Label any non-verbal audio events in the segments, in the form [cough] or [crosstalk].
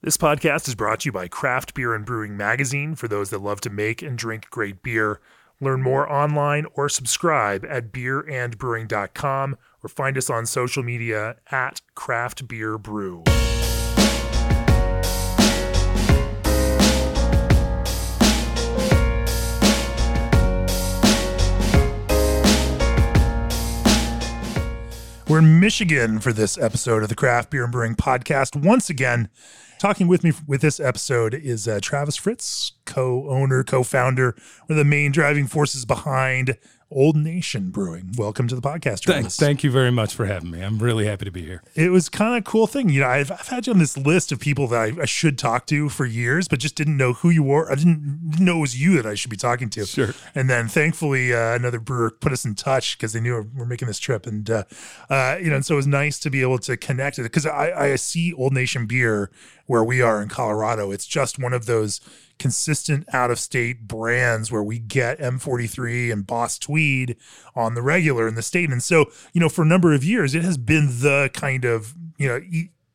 This podcast is brought to you by Craft Beer and Brewing Magazine for those that love to make and drink great beer. Learn more online or subscribe at beerandbrewing.com or find us on social media at Craft Beer Brew. We're in Michigan for this episode of the Craft Beer and Brewing Podcast. Once again, talking with me with this episode is uh, Travis Fritz, co owner, co founder, one of the main driving forces behind Old Nation Brewing. Welcome to the podcast. Thank, thank you very much for having me. I'm really happy to be here. It was kind of a cool thing. You know, I've, I've had you on this list of people that I, I, should talk to for years, but just didn't know who you were. I didn't, know it was you that I should be talking to. Sure. And then thankfully, uh, another brewer put us in touch because they knew we are making this trip. And, uh, uh, you know, and so it was nice to be able to connect it because I, I see Old Nation Beer where we are in Colorado. It's just one of those consistent out of state brands where we get M43 and Boss Tweed on the regular in the state. And so, you know, for a number of years, it has been the kind of, you know,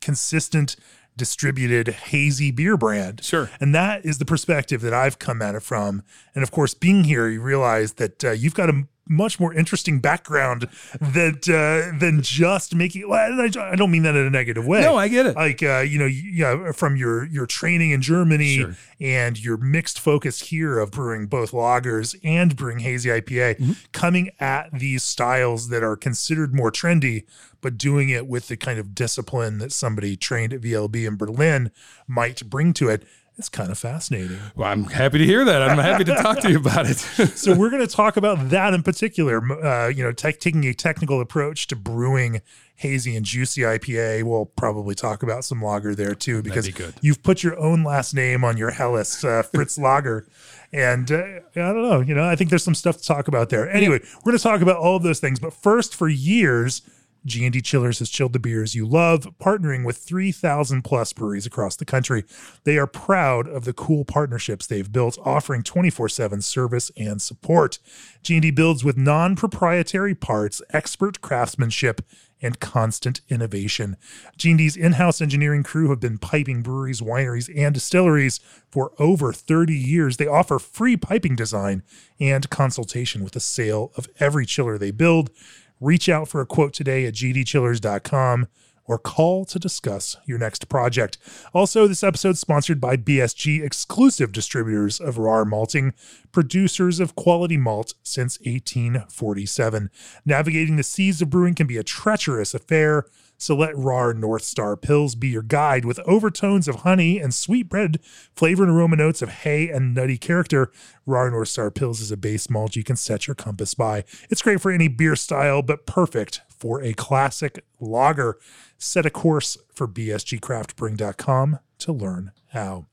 consistent distributed hazy beer brand. Sure. And that is the perspective that I've come at it from. And of course, being here, you realize that uh, you've got a much more interesting background that uh, than just making. Well, I, don't mean that in a negative way. No, I get it. Like uh, you know, yeah, from your your training in Germany sure. and your mixed focus here of brewing both lagers and brewing hazy IPA, mm-hmm. coming at these styles that are considered more trendy, but doing it with the kind of discipline that somebody trained at VLB in Berlin might bring to it it's kind of fascinating. Well, I'm happy to hear that. I'm happy to talk to you about it. [laughs] so we're going to talk about that in particular. Uh, you know, te- taking a technical approach to brewing hazy and juicy IPA. We'll probably talk about some lager there too, because be you've put your own last name on your Helles uh, Fritz Lager. And uh, I don't know, you know, I think there's some stuff to talk about there. Anyway, yeah. we're going to talk about all of those things. But first, for years, G&D Chillers has chilled the beers you love, partnering with 3,000 plus breweries across the country. They are proud of the cool partnerships they've built, offering 24-7 service and support. G&D builds with non-proprietary parts, expert craftsmanship, and constant innovation. G&D's in-house engineering crew have been piping breweries, wineries, and distilleries for over 30 years. They offer free piping design and consultation with the sale of every chiller they build. Reach out for a quote today at gdchillers.com or call to discuss your next project. Also, this episode sponsored by BSG, exclusive distributors of Rahr Malting, producers of quality malt since 1847. Navigating the seas of brewing can be a treacherous affair. So let Rahr North Star Pils be your guide with overtones of honey and sweet bread, flavor and aroma notes of hay and nutty character. Rahr North Star Pils is a base malt you can set your compass by. It's great for any beer style, but perfect for a classic lager. Set a course for bsgcraftbrewing.com to learn how.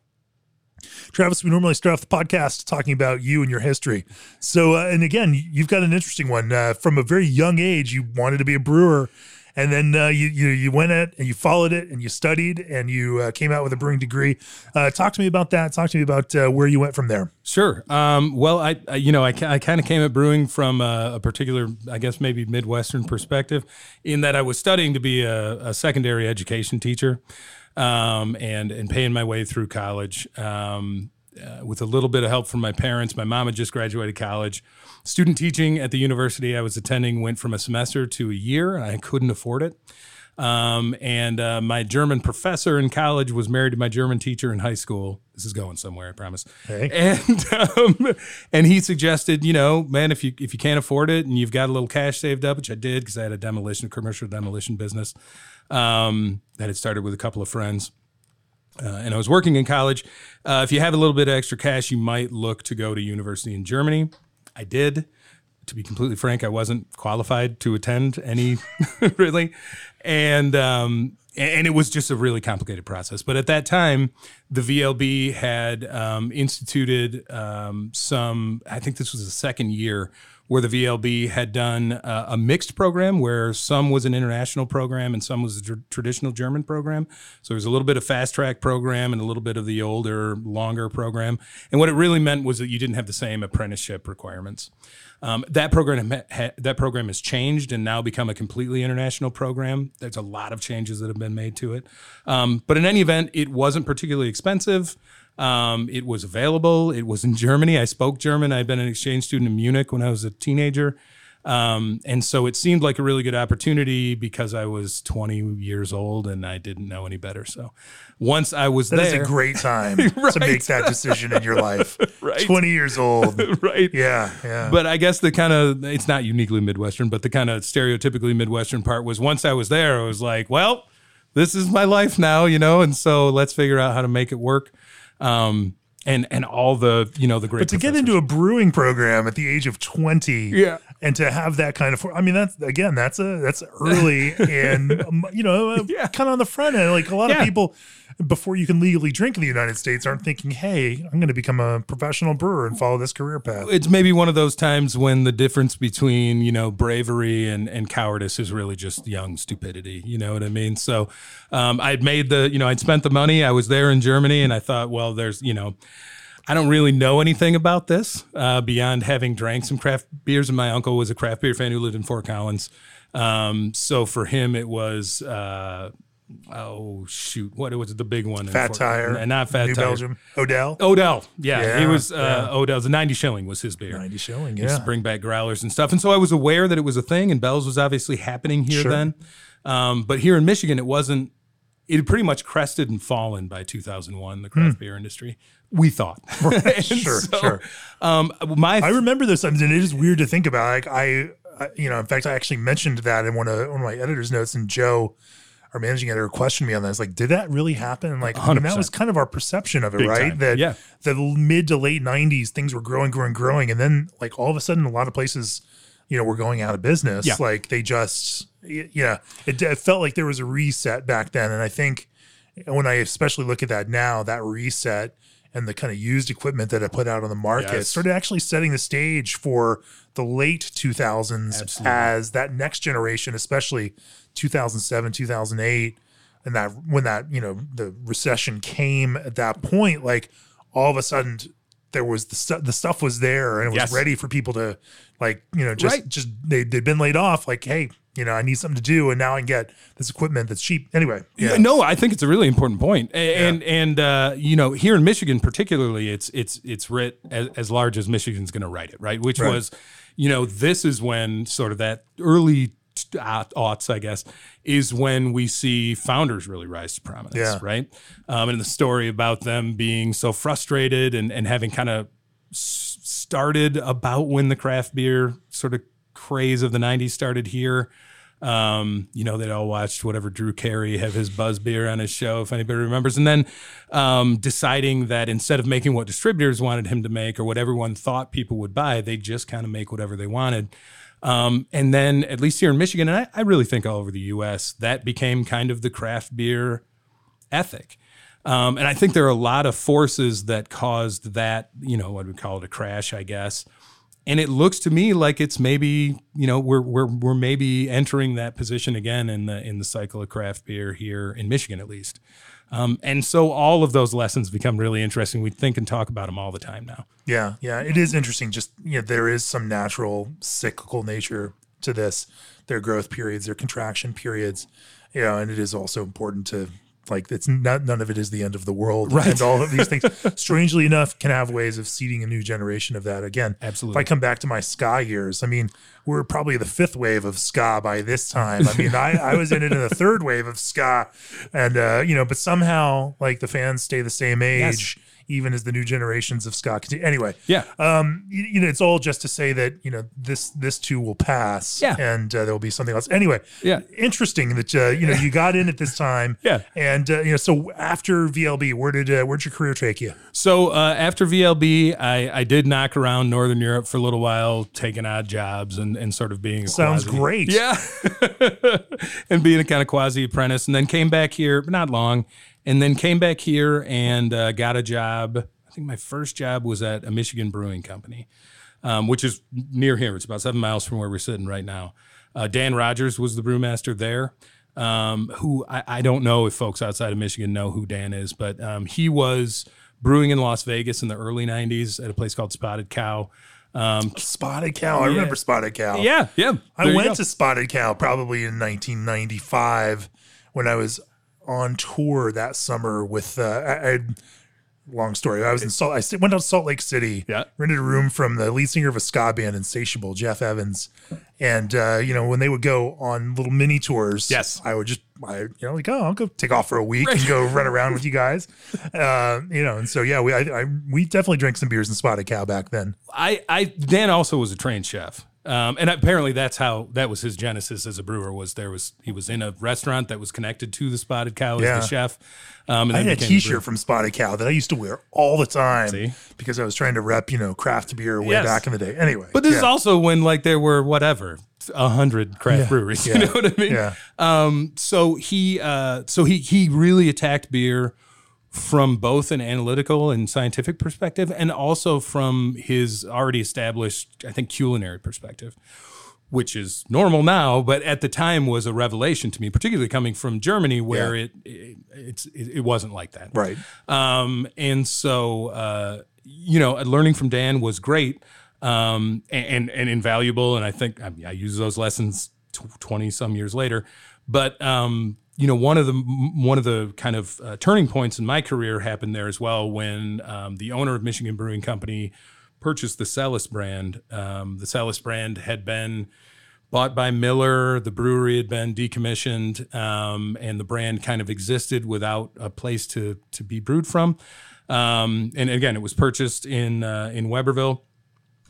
Travis, we normally start off the podcast talking about you and your history. So, uh, and again, you've got an interesting one. Uh, from a very young age, you wanted to be a brewer and then uh, you, you you went it and you followed it and you studied and you uh, came out with a brewing degree. Uh, talk to me about that. Talk to me about uh, where you went from there. Sure. Um, well, I, I, you know I, I kind of came at brewing from a, a, particular, I guess maybe midwestern perspective, in that I was studying to be a, a secondary education teacher, um, and and paying my way through college. Um, uh, with a little bit of help from my parents. My mom had just graduated college. Student teaching at the university I was attending went from a semester to a year, and I couldn't afford it. Um, and uh, my German professor in college was married to my German teacher in high school. This is going somewhere, I promise. Hey. [laughs] And um, and he suggested, you know, man, if you if you can't afford it and you've got a little cash saved up, which I did because I had a demolition, commercial demolition business um, that had started with a couple of friends. Uh, and I was working in college. Uh, if you have a little bit of extra cash, you might look to go to university in Germany. I did. To be completely frank, I wasn't qualified to attend any [laughs] really, and um, and it was just a really complicated process. But at that time, the VLB had um, instituted um, some. I think this was the second year where the VLB had done a mixed program where some was an international program and some was a tr- traditional German program. So there was a little bit of fast track program and a little bit of the older, longer program. And what it really meant was that you didn't have the same apprenticeship requirements. Um, that program ha- that program has changed and now become a completely international program. There's a lot of changes that have been made to it. Um, but in any event, it wasn't particularly expensive. Um, it was available. It was in Germany. I spoke German. I'd been an exchange student in Munich when I was a teenager. Um, and so it seemed like a really good opportunity because I was 20 years old and I didn't know any better. So once I was That there, is a great [laughs] time Right. to make that decision in your [laughs] life. Right. 20 years old. [laughs] right? Yeah, yeah. But I guess the kind of it's not uniquely Midwestern, but the kind of stereotypically Midwestern part was once I was there, I was like, well, this is my life now, you know, and so let's figure out how to make it work. Um, and and all the you know the great But to get into a brewing program at the age of 20 Yeah. And to have that kind of I mean that's again that's a that's early [laughs] and um, you know uh, Yeah. kind of on the front end like a lot Yeah. of people before you can legally drink in the United States aren't thinking hey I'm going to become a professional brewer and follow this career path. it's maybe one of those times when the difference between you know bravery and, and cowardice is really just young stupidity you know what i mean so um, i'd made the you know i'd spent the money i was there in germany and i thought well there's you know I don't really know anything about this uh, beyond having drank some craft beers, and my uncle was a craft beer fan who lived in Fort Collins. Um, so for him, it was uh, oh shoot, what was it, the big one? Fat Fort- Tire, and not Fat New Tire, Belgium, Odell, Odell. Yeah, Yeah, he was uh, yeah. Odell's. A ninety shilling was his beer. 90 shilling. Used Yeah. to bring back growlers and stuff. And so I was aware that it was a thing, and Bell's was obviously happening here Sure. then. Um, but here in Michigan, it wasn't. It had pretty much crested and fallen by 2001, the craft beer industry. We thought. [laughs] Hmm. [laughs] Sure, sure. Um, my I remember those times, and it is weird to think about. Like I, I, you know, in fact, I actually mentioned that in one of one of my editor's notes, and Joe, our managing editor, questioned me on that. I was like, "Did that really happen?" And like, I mean, that was kind of our perception of it, Big right? time. That Yeah. the mid to late '90s, things were growing, growing, growing, and then like all of a sudden, a lot of places, you know, were going out of business. Yeah. Like they just, yeah, it, it felt like there was a reset back then, and I think when I especially look at that now, that reset and the kind of used equipment that I put out on the market Yes. started actually setting the stage for the late 2000s Absolutely. as that next generation, especially 2007, 2008, and that when that, you know, the recession came at that point, like all of a sudden there was the stuff, the stuff was there and it was Yes. ready for people to like, you know, just, Right. just they, they'd been laid off. Like, Hey, you know, I need something to do. And now I can get this equipment that's cheap. Anyway. Yeah. No, I think it's a really important point. And and uh, you know here in Michigan particularly, it's it's it's writ as, as large as Michigan's going to write it, right? Which Right. was, you know, this is when sort of that early aughts, I guess, is when we see Founders really rise to prominence, Yeah. right? Um, and the story about them being so frustrated and and having kind of started about when the craft beer sort of craze of the 90s started here. Um, you know, they'd all watched whatever Drew Carey have his buzz beer on his show, if anybody remembers. And then um, deciding that instead of making what distributors wanted him to make or what everyone thought people would buy, they just kind of make whatever they wanted. Um, and then, at least here in Michigan, and I, I really think all over the US, that became kind of the craft beer ethic. Um, and I think there are a lot of forces that caused that, you know, what we call it a crash, I guess. And it looks to me like it's maybe, you know, we're we're we're maybe entering that position again in the in the cycle of craft beer here in Michigan, at least. Um, and so all of those lessons become really interesting. We think and talk about them all the time now. Yeah, yeah, it is interesting. Just you know, there is some natural cyclical nature to this. Their growth periods, their contraction periods, you know, and it is also important to like it's not none of it is the end of the world, Right. And all of these things, [laughs] strangely enough, can have ways of seeding a new generation of that. Again, Absolutely. If I come back to my ska years, I mean, we're probably the fifth wave of ska by this time. I mean, I, I was in it in the third wave of ska, and uh, you know, but somehow like the fans stay the same age. Even as the new generations of ska continue. Anyway, Yeah. um, you, you know, it's all just to say that you know this this too will pass, Yeah. and uh, there will be something else. Anyway, Yeah. interesting that uh, you know you got in at this time, [laughs] Yeah. and uh, you know, so after VLB, where did uh, where'd your career take you? So uh, after VLB, I, I did knock around Northern Europe for a little while, taking odd jobs and, and sort of being a Sounds quasi- great. Yeah, [laughs] and being a kind of quasi apprentice, and then came back here, but not long, and then came back here and uh, got a job. I think my first job was at a Michigan brewing company. um, which is near here. It's about seven miles from where we're sitting right now. Uh, Dan Rogers was the brewmaster there. Um, who I, I, don't know if folks outside of Michigan know who Dan is, but um, he was brewing in Las Vegas in the early '90s at a place called Spotted Cow. Um, Spotted Cow. I yeah. remember Spotted Cow. Yeah, yeah. I went to Spotted Cow probably in 1995 when I was on tour that summer with uh, I, I long story. I was in Salt. I went to Salt Lake City. Yeah. Rented a room from the lead singer of a ska band, Insatiable, Jeff Evans. And uh, you know when they would go on little mini tours, yes, I would just I you know like oh I'll go take off for a week right. and go run [laughs] around with you guys, uh, you know. And so yeah, we I, I, we definitely drank some beers and Spotted Cow back then. I I Dan also was a trained chef. Um, and apparently that's how that was his genesis as a brewer was there was he was in a restaurant that was connected to the Spotted Cow as the chef. Um, and I had a T-shirt from Spotted Cow that I used to wear all the time See? because I was trying to rep you know craft beer way yes. back in the day. Anyway, but this yeah. is also when like there were whatever a hundred craft yeah. breweries. [laughs] You know what I mean? Yeah. Um, so he uh, so he he really attacked beer from both an analytical and scientific perspective and also from his already established, I think, culinary perspective, which is normal now, but at the time was a revelation to me, particularly coming from Germany, where yeah. it, it, it, it wasn't like that. Right. Um, and so, uh, you know, learning from Dan was great um, and, and invaluable. And I think I, mean, I use those lessons 20 some years later. But um, you know, one of the one of the kind of uh, turning points in my career happened there as well when um, the owner of Michigan Brewing Company purchased the Celis brand. Um, the Celis brand had been bought by Miller. The brewery had been decommissioned, um, and the brand kind of existed without a place to to be brewed from. Um, and again, it was purchased in uh, in Webberville,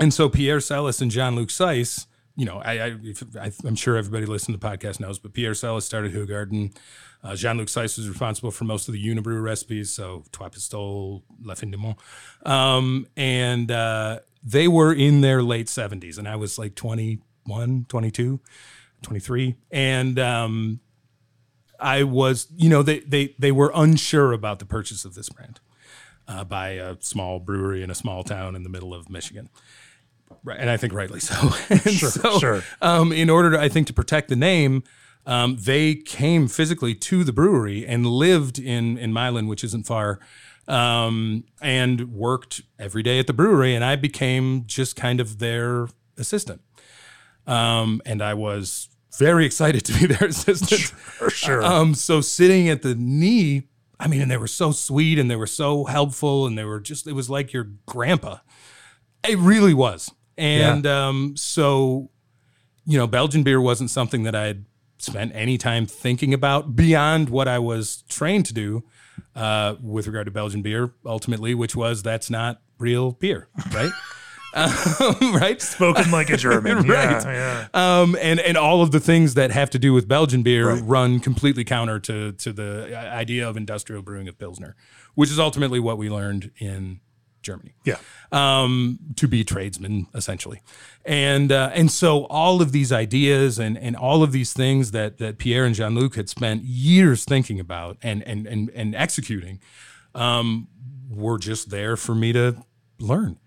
and so Pierre Celis and Jean Luc Seiss you know, I, I, am sure everybody listening to the podcast knows, but Pierre Celis started Hoegaarden. Uh, Jean-Luc Seiss was responsible for most of the Unibroue recipes, so Trois Pistoles, La Fin du Monde. Um, and uh, they were in their late 70s, and I was like 21, 22, 23. And um, I was, you know, they, they, they were unsure about the purchase of this brand uh, by a small brewery in a small town in the middle of Michigan. Right, and I think rightly so. [laughs] sure, so, sure. Um, in order to, I think, to protect the name, um, they came physically to the brewery and lived in in Milan, which isn't far, um, and worked every day at the brewery. And I became just kind of their assistant. Um, and I was very excited to be [laughs] their assistant. Sure, sure. Um, so sitting at the knee, I mean, and they were so sweet and they were so helpful and they were just, it was like your grandpa. It really was. And yeah. um, so, you know, Belgian beer wasn't something that I had spent any time thinking about beyond what I was trained to do uh, with regard to Belgian beer, ultimately, which was that's not real beer, right? [laughs] um, right? Spoken like a German, [laughs] right? Yeah, yeah. Um, and and all of the things that have to do with Belgian beer right. run completely counter to to the idea of industrial brewing of pilsner, which is ultimately what we learned in Germany. Yeah. Um, to be tradesmen essentially, and uh, and so all of these ideas and and all of these things that that Pierre and Jean Luc had spent years thinking about and and and and executing, um, were just there for me to learn.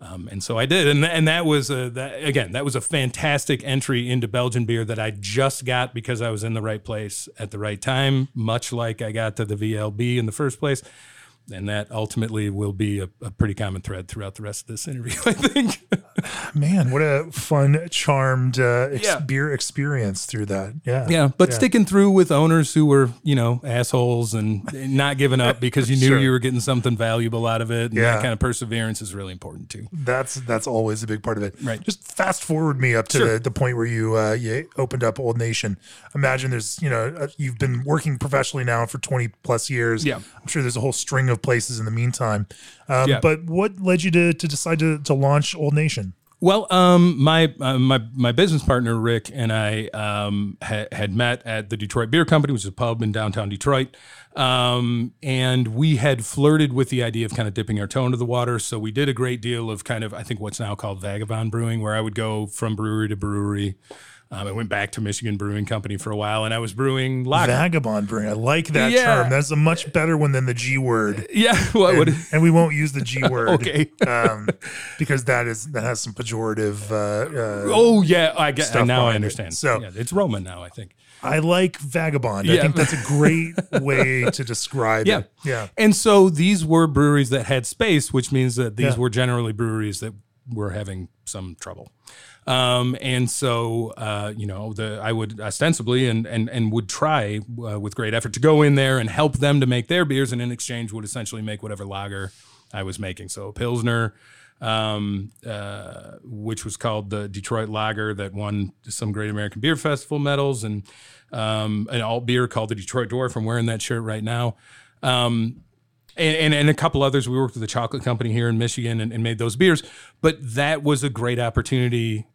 Um, and so I did, and and that was a, that, again that was a fantastic entry into Belgian beer that I just got because I was in the right place at the right time, much like I got to the VLB in the first place and that ultimately will be a, a, pretty common thread throughout the rest of this interview. [laughs] I think. Man, what a fun, charmed uh, ex- yeah. beer experience through that. Yeah, yeah. But yeah. sticking through with owners who were, you know, assholes and not giving up because you [laughs] knew sure. you were getting something valuable out of it. And yeah. that kind of perseverance is really important too. That's that's always a big part of it. Right. Just fast forward me up to sure. the, the point where you uh, you opened up Old Nation. Imagine there's you know uh, you've been working professionally now for 20 plus years. Yeah. I'm sure there's a whole string of places in the meantime. Um, yeah. But what led you to, to decide to, to launch Old Nation? Well, um, my uh, my my business partner Rick and I um, ha- had met at the Detroit Beer Company, which is a pub in downtown Detroit, um, and we had flirted with the idea of kind of dipping our toe into the water. So we did a great deal of kind of I think what's now called vagabond brewing, where I would go from brewery to brewery, Um, I went back to Michigan Brewing Company for a while, and I was brewing lager. Vagabond brewing. I like that Yeah. term. That's a much better one than the G word. yeah, [laughs] what would And, and we won't use the G [laughs] word. Okay. um, because that is that has some pejorative. Uh, uh, Oh yeah, I get now I behind it. understand. So- yeah, it's Roman now. I think. I like vagabond. I think that's a great [laughs] way to describe Yeah. it. Yeah. And so these were breweries that had space, which means that these Yeah. were generally breweries that were having some trouble. Um, and so, uh, you know, the I would ostensibly and and and would try uh, with great effort to go in there and help them to make their beers, and in exchange would essentially make whatever lager I was making. So pilsner, um, uh, which was called the Detroit Lager, that won some Great American Beer Festival medals, and um, an alt beer called the Detroit Dwarf. I'm wearing that shirt right now. Um, and, and, and a couple others. We worked with a chocolate company here in Michigan and, and made those beers. But that was a great opportunity.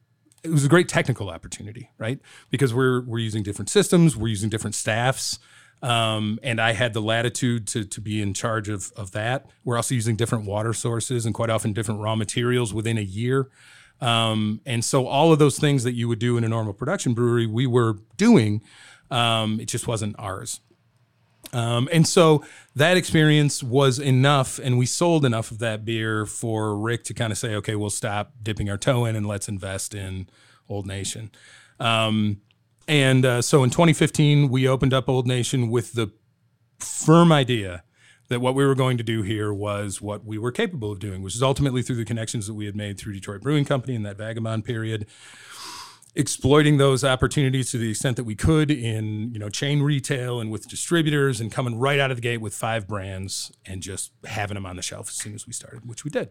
It was a great technical opportunity, right? Because we're we're using different systems, we're using different staffs, um, and I had the latitude to to be in charge of of that. We're also using different water sources and quite often different raw materials within a year. Um, and so all of those things that you would do in a normal production brewery, we were doing. Um, it just wasn't ours. Um, and so that experience was enough, and we sold enough of that beer for Rick to kind of say, okay, we'll stop dipping our toe in and let's invest in Old Nation. Um, and uh, so in 2015, we opened up Old Nation with the firm idea that what we were going to do here was what we were capable of doing, which is ultimately through the connections that we had made through Detroit Brewing Company in that vagabond period, exploiting those opportunities to the extent that we could in you know chain retail and with distributors and coming right out of the gate with five brands and just having them on the shelf as soon as we started, which we did.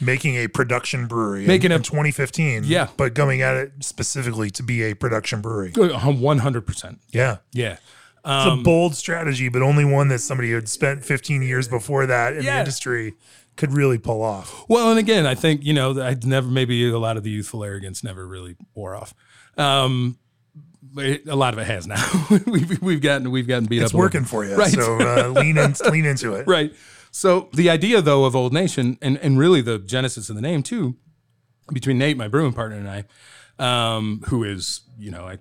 Making a production brewery Making in, a- in 2015. Yeah. But going at it specifically to be a production brewery. One hundred percent. Yeah. Yeah. It's a um, bold strategy, but only one that somebody who had spent 15 years before that in the industry could really pull off. Well, and again, I think you know I never maybe a lot of the youthful arrogance never really wore off. Um, a lot of it has now. [laughs] we've, we've gotten we've gotten beat It's up. little working for you. Right. So uh, [laughs] lean in, lean into it. right. So the idea though of Old Nation and and really the genesis of the name too, between Nate, my brewing partner, and I, um, who is you know I-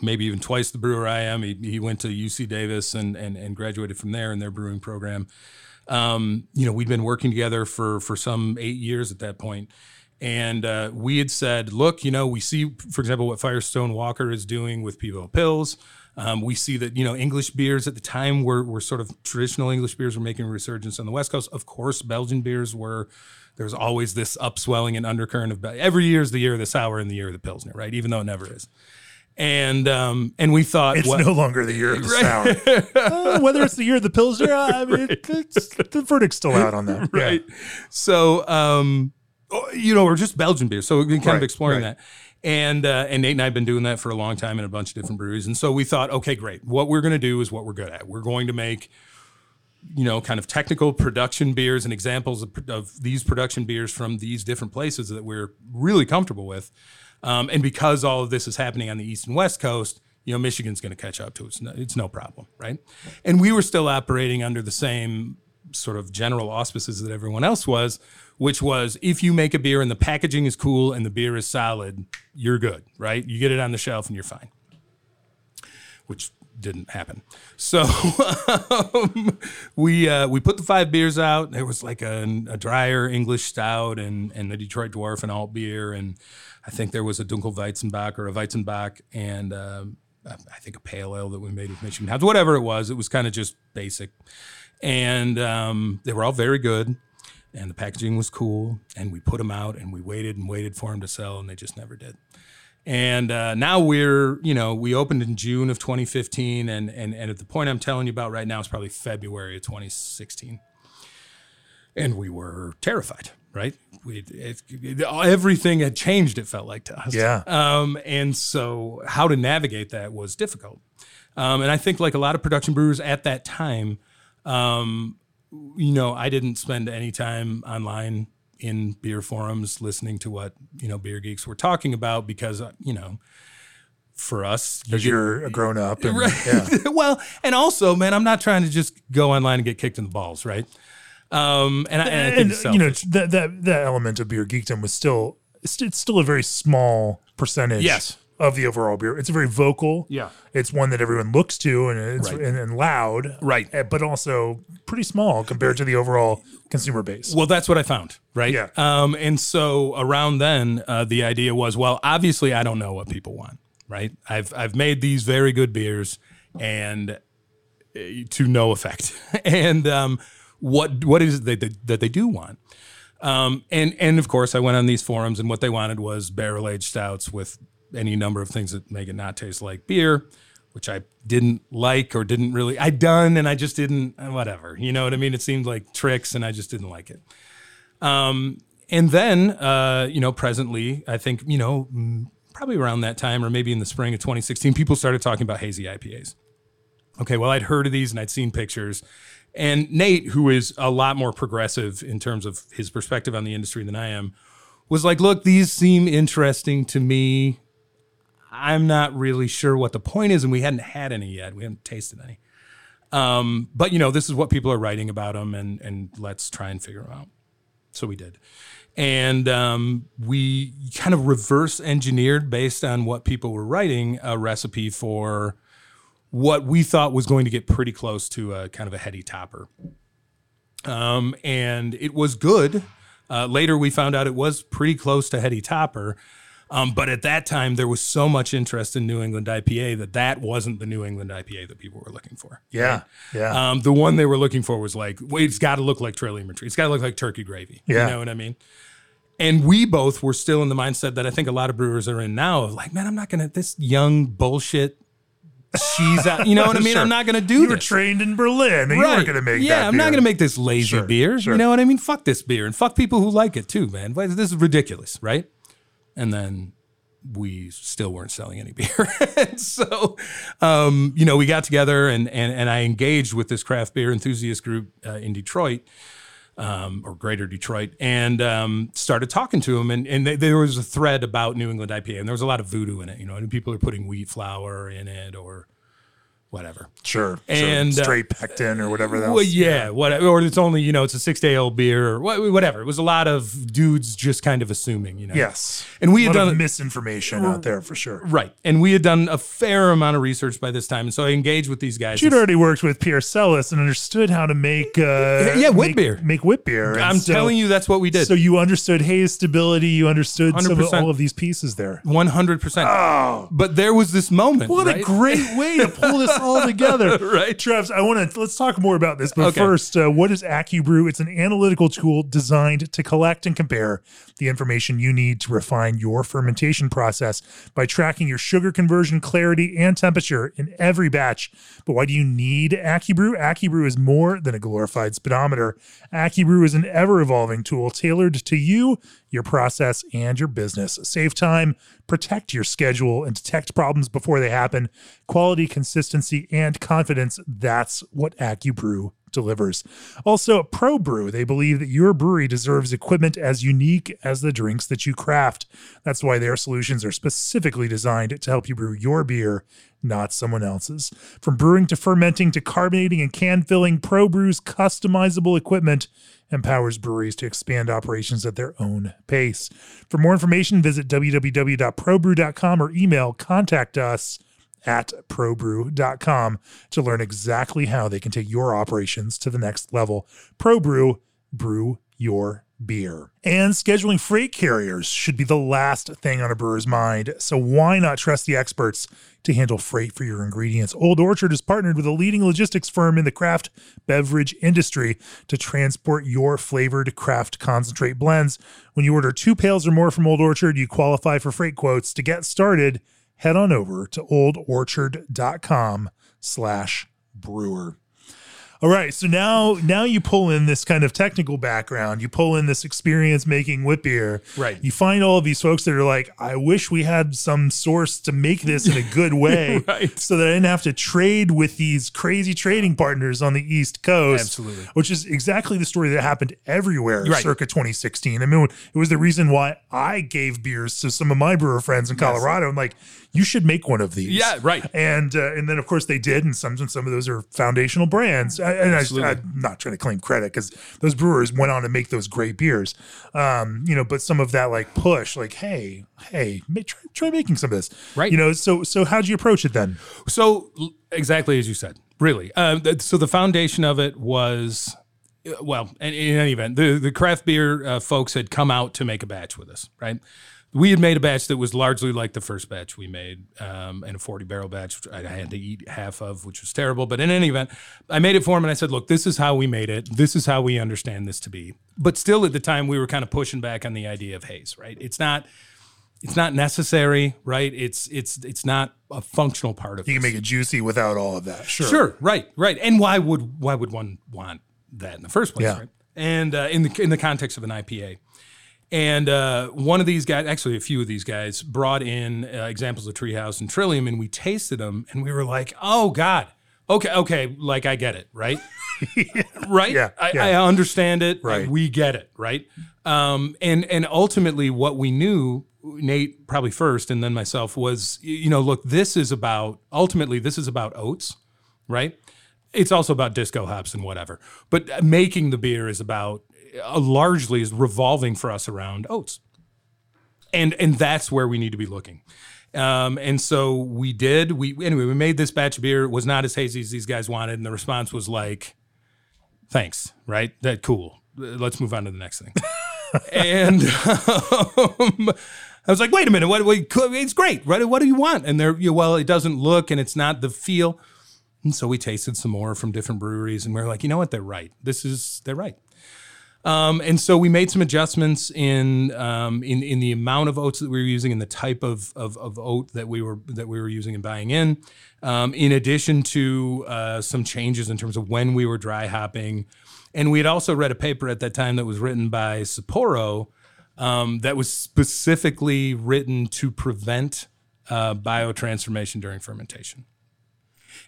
Maybe even twice the brewer I am. He, he went to UC Davis and, and and graduated from there in their brewing program. Um, you know, we'd been working together for for some eight years at that point, and uh, we had said, look, you know, we see, for example, what Firestone Walker is doing with Pivo Pils. Um, we see that you know English beers at the time were were sort of traditional English beers were making a resurgence on the West Coast. Of course, Belgian beers were. There's always this upswelling and undercurrent of every year is the year of the sour and the year of the pilsner, right? Even though it never is. And um, and we thought, It's well, no longer the year of the sour. [laughs] [laughs] Uh, whether it's the year of the Pilsner, I mean, [laughs] it's, the verdict's still out on that. Yeah. right? So, um, you know, we're just Belgian beer, so we're kind Right, of exploring right. that. And uh, and Nate and I have been doing that for a long time in a bunch of different breweries, and so we thought, okay, great. What we're going to do is what we're good at. We're going to make, you know, kind of technical production beers and examples of, of these production beers from these different places that we're really comfortable with. Um, and because all of this is happening on the east and west coast, you know, Michigan's going to catch up to us. No, it's no problem, right? And we were still operating under the same sort of general auspices that everyone else was, which was if you make a beer and the packaging is cool and the beer is solid, you're good, right? You get it on the shelf and you're fine. Which didn't happen. So [laughs] um, we uh, we put the five beers out. There was like a, a drier English stout and and the Detroit Dwarf and alt beer, and I think there was a Dunkel Weizenbock or a Weizenbock and um, I think a pale ale that we made with Michigan House. Whatever it was, it was kind of just basic, and um, they were all very good. And the packaging was cool, and we put them out, and we waited and waited for them to sell, and they just never did. And uh, now we're, you know, we opened in June of 2015, and and and at the point I'm telling you about right now is probably February of 2016, and we were terrified, right? We it, it, everything had changed. It felt like to us, Yeah. Um, and so how to navigate that was difficult. Um, and I think like a lot of production brewers at that time, um, you know, I didn't spend any time online in beer forums listening to what you know beer geeks were talking about because uh, you know for us you Because get- you're a grown up. And, Right. yeah. [laughs] well, and also, man, I'm not trying to just go online and get kicked in the balls, right? Um, and I, and think and you know that that that element of beer geekdom was still it's, it's still a very small percentage Yes. Of the overall beer. It's a very vocal. Yeah. It's one that everyone looks to and it's Right. and, and loud. Right. eh, But also pretty small compared to the overall consumer base. Well, that's what I found, right? Yeah. Um, and so around then, uh, the idea was, well, obviously, I don't know what people want, right? I've I've made these very good beers, and uh, to no effect. [laughs] and um, what what is it that they, that they do want? Um, and and of course, I went on these forums, and what they wanted was barrel aged stouts with any number of things that make it not taste like beer, which I didn't like or didn't really. I'd done, and I just didn't. uh, Whatever, you know what I mean? It seemed like tricks, and I just didn't like it. Um, and then, uh, you know, presently, I think you know, probably around that time, or maybe in the spring of 2016, people started talking about hazy IPAs. Okay, well, I'd heard of these and I'd seen pictures. And Nate, who is a lot more progressive in terms of his perspective on the industry than I am, was like, look, these seem interesting to me. I'm not really sure what the point is, and we hadn't had any yet. We hadn't tasted any. Um, but you know, this is what people are writing about them, and and let's try and figure them out. So we did, and um, we kind of reverse engineered based on what people were writing a recipe for what we thought was going to get pretty close to a kind of a heady topper. Um, and it was good. Uh, later, we found out it was pretty close to heady topper. Um, but at that time, there was so much interest in New England IPA that that wasn't the New England IPA that people were looking for. Yeah. Yeah. Um, the one they were looking for was like, wait, it's got to look like Trillium Tree. It's got to look like turkey gravy. Yeah. You know what I mean? And we both were still in the mindset that I think a lot of brewers are in now of like, man, I'm not going to, this young bullshit cheese out. You know what I [laughs] mean? Sure. I'm not going to do you were trained in Berlin and you weren't going to make yeah, I'm not going to make this lazy Sure, beer. sure. You know what I mean? Fuck this beer and fuck people who like it too, man. This is ridiculous, right? And then we still weren't selling any [laughs] beer. so, um, you know, we got together and, and, and I engaged with this craft beer enthusiast group uh, in Detroit. Um, or Greater Detroit, and um, started talking to them. And, and they, there was a thread about New England IPA, and there was a lot of voodoo in it. You know, and people are putting wheat flour in it or whatever. Sure. And, sure. uh, straight pectin or whatever that Well, was. yeah, whatever. Or it's only you know it's a six day old beer or whatever. It was a lot of dudes just kind of assuming, you know. Yes. And we a had lot of done misinformation out there for sure. right, and we had done a fair amount of research by this time, and so I engaged with these guys. You'd already worked with Pierre Celis and understood how to make uh, Yeah, make, beer. Make wit beer. And I'm so- telling you, that's what we did. So you understood haze stability. You understood of all of these pieces there. One hundred percent. Oh, But there was this moment. what a great way to pull this [laughs] all together. [laughs] right. Travis, I want to let's talk more about this. But Okay. first, uh, what is AccuBrew? It's an analytical tool designed to collect and compare the information you need to refine your fermentation process by tracking your sugar conversion, clarity, and temperature in every batch. But why do you need AccuBrew? AccuBrew is more than a glorified speedometer. AccuBrew is an ever-evolving tool tailored to you, your process, and your business. Save time, protect your schedule, and detect problems before they happen. Quality, consistency, and confidence. That's what AccuBrew delivers. Also, ProBrew, they believe that your brewery deserves equipment as unique as the drinks that you craft. That's why their solutions are specifically designed to help you brew your beer, not someone else's. From brewing to fermenting to carbonating and can filling, ProBrew's customizable equipment empowers breweries to expand operations at their own pace. For more information, visit www.probrew.com or email contact us at probrew.com to learn exactly how they can take your operations to the next level. ProBrew, brew your beer. And scheduling freight carriers should be the last thing on a brewer's mind. So why not trust the experts to handle freight for your ingredients? Old Orchard is partnered with a leading logistics firm in the craft beverage industry to transport your flavored craft concentrate blends. When you order two pails or more from Old Orchard, you qualify for freight quotes. To get started, head on over to oldorchard.com slash brewer. All right, so now now you pull in this kind of technical background. You pull in this experience making wit beer. Right. You find all of these folks that are like, I wish we had some source to make this in a good [laughs] way, Right. so that I didn't have to trade with these crazy trading partners on the East Coast. Absolutely. which is exactly the story that happened everywhere Right. circa 2016. I mean, it was the reason why I gave beers to some of my brewer friends in Colorado. I'm like, you should make one of these. Yeah, right. And uh, and then of course they did, and some some of those are foundational brands. And I, am not trying to claim credit because those brewers went on to make those great beers. Um, you know, but some of that like push, like, hey, hey, try, try making some of this, right? You know, so so how'd you approach it then? So exactly as you said, really. Uh, so the foundation of it was well, in, in, any event, the, the craft beer uh, folks had come out to make a batch with us, right? We had made a batch that was largely like the first batch we made, um, and a 40 barrel batch, which I had to eat half of, which was terrible. But in any event, I made it for him and I said, look, this is how we made it. This is how we understand this to be. But still, at the time, we were kind of pushing back on the idea of haze, right? It's not. It's not necessary, right? It's it's it's not a functional part of. It. You can this. make it juicy without all of that. Sure. Sure. Right. Right. And why would why would one want that in the first place, yeah. right? And uh, in the in the context of an IPA. And uh, one of these guys, actually a few of these guys, brought in uh, examples of Treehouse and Trillium, and we tasted them, and we were like, "Oh God, okay, okay, like I get it, right, [laughs] yeah. right, yeah, I, yeah. I, understand it, right, we get it, right." Um, and and ultimately, what we knew, Nate probably first, and then myself, was you know, look, this is about ultimately, this is about oats, right? It's also about disco hops and whatever. But making the beer is about uh, largely is revolving for us around oats. And and that's where we need to be looking. Um, and so we did. We anyway, we made this batch of beer. It was not as hazy as these guys wanted, and the response was like, "Thanks, right? That cool. Let's move on to the next thing." [laughs] and um, I was like, "Wait a minute, what? what it's great, right? What do you want?" And they're, you know, well, it doesn't look, and it's not the feel. And so we tasted some more from different breweries, and we are like, you know what? They're right. This is they're right. Um, and so we made some adjustments in um, in in the amount of oats that we were using and the type of, of, of oat that we were that we were using and buying in. Um, in addition to uh, some changes in terms of when we were dry hopping, and we had also read a paper at that time that was written by Sapporo um, that was specifically written to prevent uh, biotransformation during fermentation.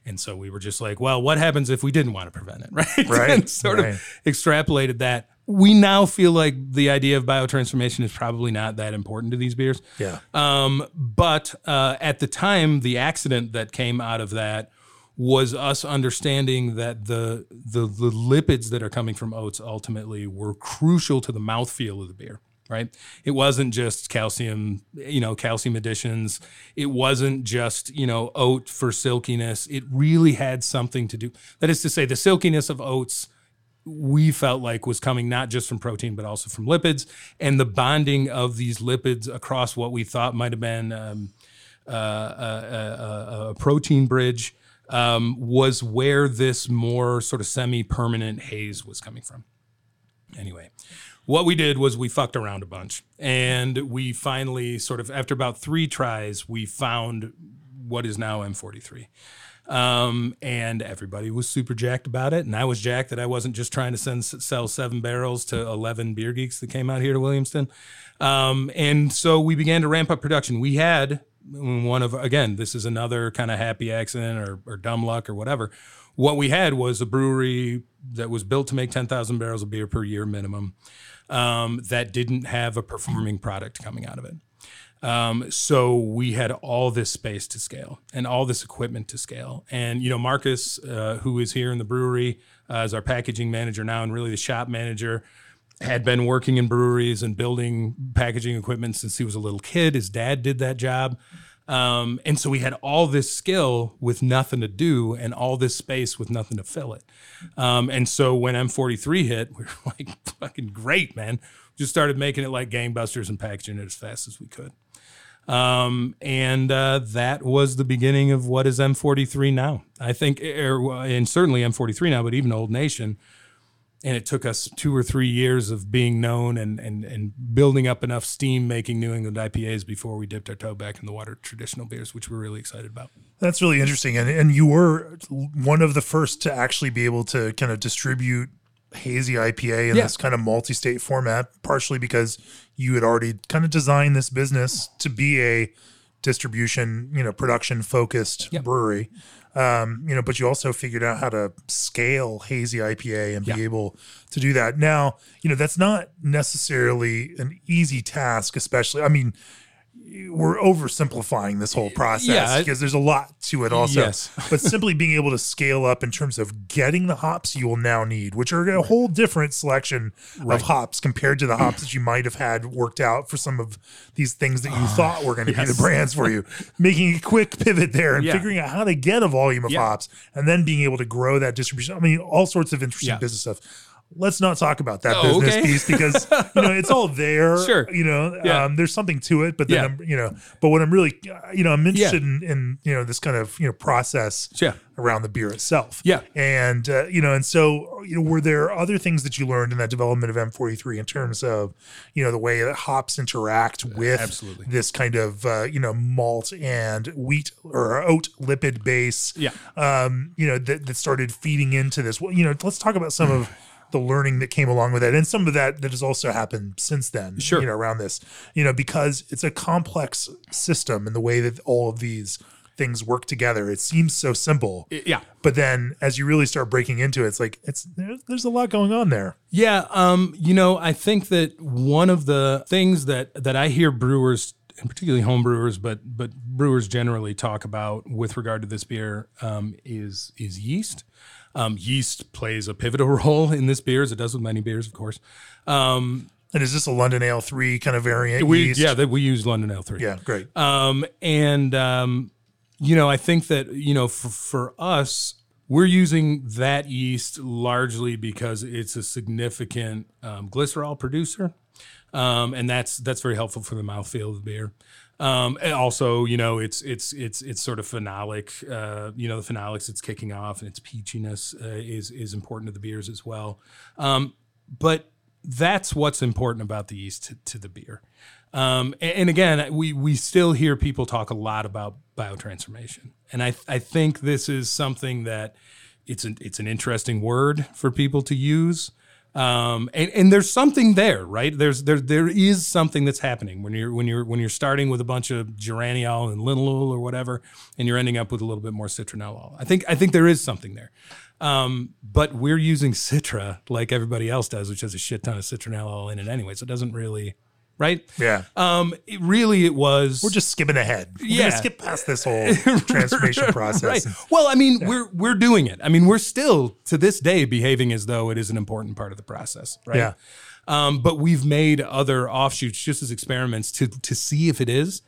And so we were just like, well, what happens if we didn't want to prevent it, [laughs] right? Right. and sort right. of extrapolated that. We now feel like the idea of biotransformation is probably not that important to these beers. Yeah. Um, but uh, at the time, the accident that came out of that was us understanding that the, the the lipids that are coming from oats ultimately were crucial to the mouthfeel of the beer right? It wasn't just calcium, you know, calcium additions. It wasn't just, you know, oat for silkiness. It really had something to do. That is to say, the silkiness of oats we felt like was coming not just from protein but also from lipids. And the bonding of these lipids across what we thought might have been um, uh, a, a, a, protein bridge um, was where this more sort of semi-permanent haze was coming from. Anyway what we did was we fucked around a bunch. And we finally sort of after about three tries we found what is now m43 um, and everybody was super jacked about it. And i was jacked that i wasn't just trying to send, sell seven barrels to 11 beer geeks that came out here to williamston. Um, and so we began to ramp up production. We had one of again this is another kind of happy accident or, or dumb luck or whatever. What we had was a brewery that was built to make 10,000 barrels of beer per year minimum um, that didn't have a performing product coming out of it. Um, so we had all this space to scale and all this equipment to scale. And, you know, Marcus, uh, who is here in the brewery uh, as our packaging manager now and really the shop manager, had been working in breweries and building packaging equipment since he was a little kid. His dad did that job. Um, and so we had all this skill with nothing to do and all this space with nothing to fill it. Um, and so when M43 hit, we were [laughs] like, fucking great, man. Just started making it like gangbusters and packaging it as fast as we could. Um, and uh, that was the beginning of what is M43 now. I think, er, and certainly M43 now, but even Old Nation and it took us two or three years of being known and and and building up enough steam making New England IPAs before we dipped our toe back in the water traditional beers, which we're really excited about. That's really interesting, and and you were one of the first to actually be able to kind of distribute hazy IPA in Yeah. this kind of multi-state format, partially because you had already kind of designed this business to be a distribution, you know, production focused Yep. brewery. Um, you know, but you also figured out how to scale hazy IPA and be able to do that. Now, you know, that's not necessarily an easy task, especially. I mean, we're oversimplifying this whole process Yeah, because there's a lot to it also. Yes. [laughs] but simply being able to scale up in terms of getting the hops you will now need, which are a whole different selection of hops compared to the hops that you might have had worked out for some of these things that you thought were going to be the brands for you. [laughs] Making a quick pivot there and Yeah. figuring out how to get a volume of Yeah. hops and then being able to grow that distribution. I mean, all sorts of interesting business stuff. Let's not talk about that Oh, business okay. piece because you know it's all there. Sure. You know, Yeah. um, there's something to it, but then Yeah. I'm, you know, but what I'm really, uh, you know, I'm interested Yeah. in, in, you know, this kind of, you know, process around the beer itself. Yeah. And, uh, you know, and so, you know, were there other things that you learned in that development of M43 in terms of, you know, the way that hops interact with absolutely. this kind of, uh, you know, malt and wheat or oat lipid base? Yeah. Um, you know, that, that started feeding into this. Well, you know, let's talk about some of, the learning that came along with it and some of that that has also happened since then Sure. you know around this you know because it's a complex system in the way that all of these things work together it seems so simple Yeah. but then as you really start breaking into it it's like it's there's, there's a lot going on there Yeah, um, you know, I think that one of the things that that I hear brewers, and particularly home brewers, but but brewers generally talk about with regard to this beer um, is is yeast. Um, yeast plays a pivotal [laughs] role in this beer, as it does with many beers, of course. Um, and is this a london ale 3 kind of variant we yeast? yeah, that we use London Ale three. yeah great Um, and um, you know, I think that you know, for, for us, we're using that yeast largely because it's a significant um, glycerol producer, um, and that's that's very helpful for the mouthfeel of the beer. Um, and also, you know, it's it's it's it's sort of phenolic. Uh, you know, the phenolics it's kicking off, and its peachiness uh, is is important to the beers as well. Um, but that's what's important about the yeast to, to the beer. Um, and, and again, we we still hear people talk a lot about biotransformation, and I I think this is something that it's an it's an interesting word for people to use. Um, and, and there's something there, right? There's there there is something that's happening when you're when you're when you're starting with a bunch of geraniol and linalool or whatever, and you're ending up with a little bit more citronellol. I think I think there is something there. Um, but we're using Citra like everybody else does, which has a shit ton of citronellol in it anyway, so it doesn't really, right? yeah Um, it really, it was. we're just skipping ahead we're Yeah. skip past this whole [laughs] transformation process Right. Well, I mean, we're we're doing it. I mean, we're still to this day behaving as though it is an important part of the process, right? Yeah. Um, but we've made other offshoots just as experiments to to see if it is.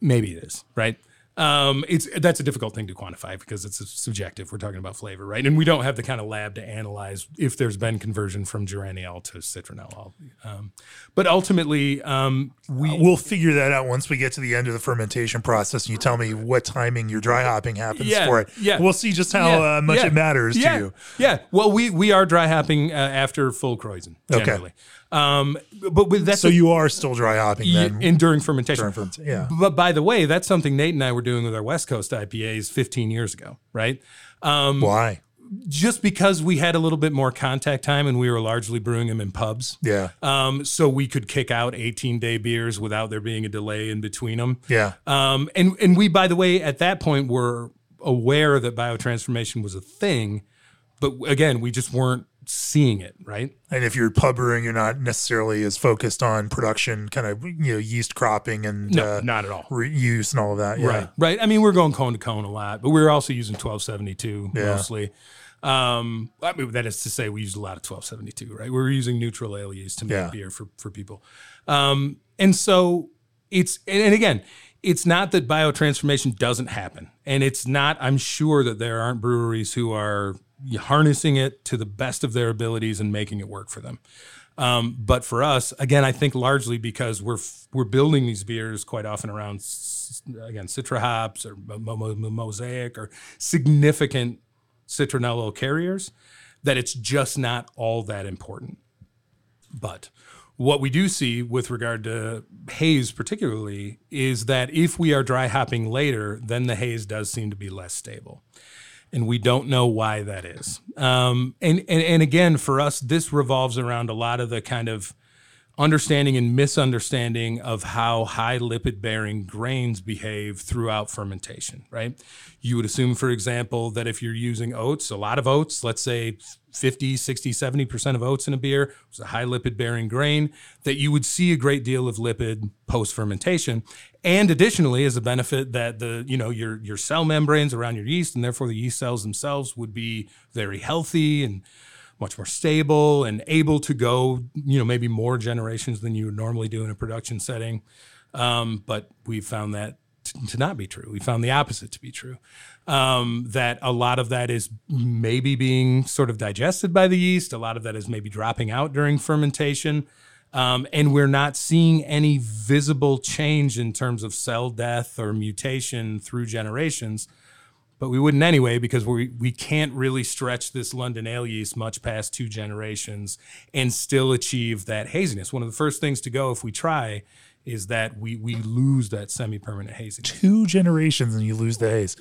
Maybe it is, right? Um, it's that's a difficult thing to quantify because it's subjective. We're talking about flavor, right? And we don't have the kind of lab to analyze if there's been conversion from geraniol to citronellol. Um, but ultimately, um, we we'll figure that out once we get to the end of the fermentation process and you tell me what timing your dry hopping happens Yeah, for it. yeah. We'll see just how Yeah, uh, much yeah, it matters to you. Yeah. Well, we we are dry hopping uh, after full Krausen Okay. Um, but with that's So you are still dry hopping then. in during fermentation. during fermentation, yeah. But by the way, that's something Nate and I were doing with our West Coast IPAs 15 years ago, right? Um, Why? just because we had a little bit more contact time and we were largely brewing them in pubs. Yeah. Um, so we could kick out 18 day beers without there being a delay in between them. Yeah. Um, and and we, by the way, at that point were aware that biotransformation was a thing, but again, we just weren't seeing it, right? And if you're pub brewing, you're not necessarily as focused on production, kind of you know yeast cropping and No, uh, not at all. reuse and all of that. Yeah. Right, right. I mean, we're going cone to cone a lot, but we're also using 1272 Yeah. mostly. Um, I mean, that is to say, we used a lot of 1272, right? we're using neutral ale yeast to make Yeah. beer for for people, um, and so it's and, and again, it's not that biotransformation doesn't happen, and it's not. I'm sure that there aren't breweries who are harnessing it to the best of their abilities and making it work for them. Um, but for us, again, I think largely because we're f- we're building these beers quite often around s- again citra hops or mo- mo- mo- mosaic or significant citronellol carriers, that it's just not all that important. But what we do see with regard to haze, particularly, is that if we are dry hopping later, then the haze does seem to be less stable and we don't know why that is. Um, and, and and again, for us, this revolves around a lot of the kind of understanding and misunderstanding of how high lipid bearing grains behave throughout fermentation, right? You would assume, for example, that if you're using oats, a lot of oats, let's say 50, 60, 70% of oats in a beer was a high lipid bearing grain, that you would see a great deal of lipid post fermentation. And additionally, as a benefit that the, you know, your your cell membranes around your yeast and therefore the yeast cells themselves would be very healthy and much more stable and able to go, you know, maybe more generations than you would normally do in a production setting. Um, but we found that to not be true. We found the opposite to be true. Um, that a lot of that is maybe being sort of digested by the yeast. A lot of that is maybe dropping out during fermentation. Um, and we're not seeing any visible change in terms of cell death or mutation through generations but we wouldn't anyway because we we can't really stretch this London ale yeast much past two generations and still achieve that haziness. One of the first things to go if we try is that we we lose that semi-permanent haziness. Two generations and you lose the haze.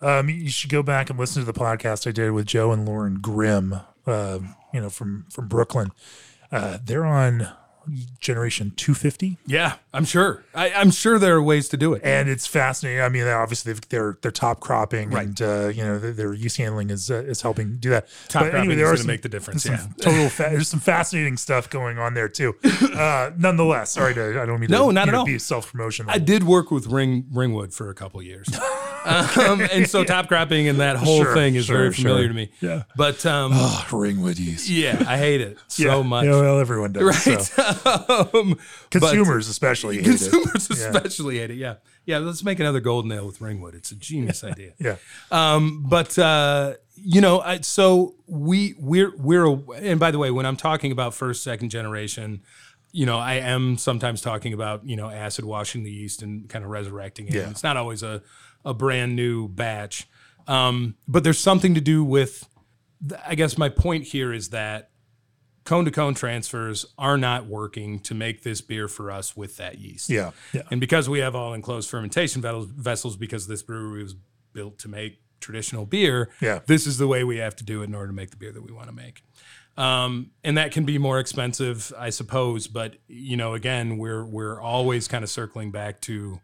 Um, you should go back and listen to the podcast I did with Joe and Lauren Grimm, uh, you know, from from Brooklyn. Uh, they're on generation 250 yeah i'm sure. I, am sure there are ways to do it. And it's fascinating. I mean obviously they're they're top cropping right. and uh, you know their, yeast handling is uh, is helping do that. Top but cropping anyway, there is going to make the difference yeah. total fa- there's some fascinating stuff going on there too. [laughs] Uh, nonetheless sorry to i don't mean no to, not at all. be self-promotion i did work with ring ringwood for a couple years [laughs] [laughs] um, and so top cropping and that whole sure, thing is sure, very familiar sure. to me. Yeah. But um oh, ringwood yeast. Yeah i hate it [laughs] so yeah. much. yeah, well everyone does right. so. [laughs] um, consumers especially hate consumers it. especially hate it yeah. Yeah let's make another golden ale with ringwood it's a genius idea. Yeah. Um but uh you know I, so we we're we're and by the way when i'm talking about first second generation you know i am sometimes talking about you know acid washing the yeast and kind of resurrecting it Yeah. it's not always a a brand new batch um but there's something to do with i guess my point here is that cone to cone transfers are not working to make this beer for us with that yeast. yeah yeah And because we have all enclosed fermentation vessels, because this brewery was built to make traditional beer, Yeah. this is the way we have to do it in order to make the beer that we want to make. Um, and that can be more expensive, I suppose. But you know, again, we're we're always kind of circling back to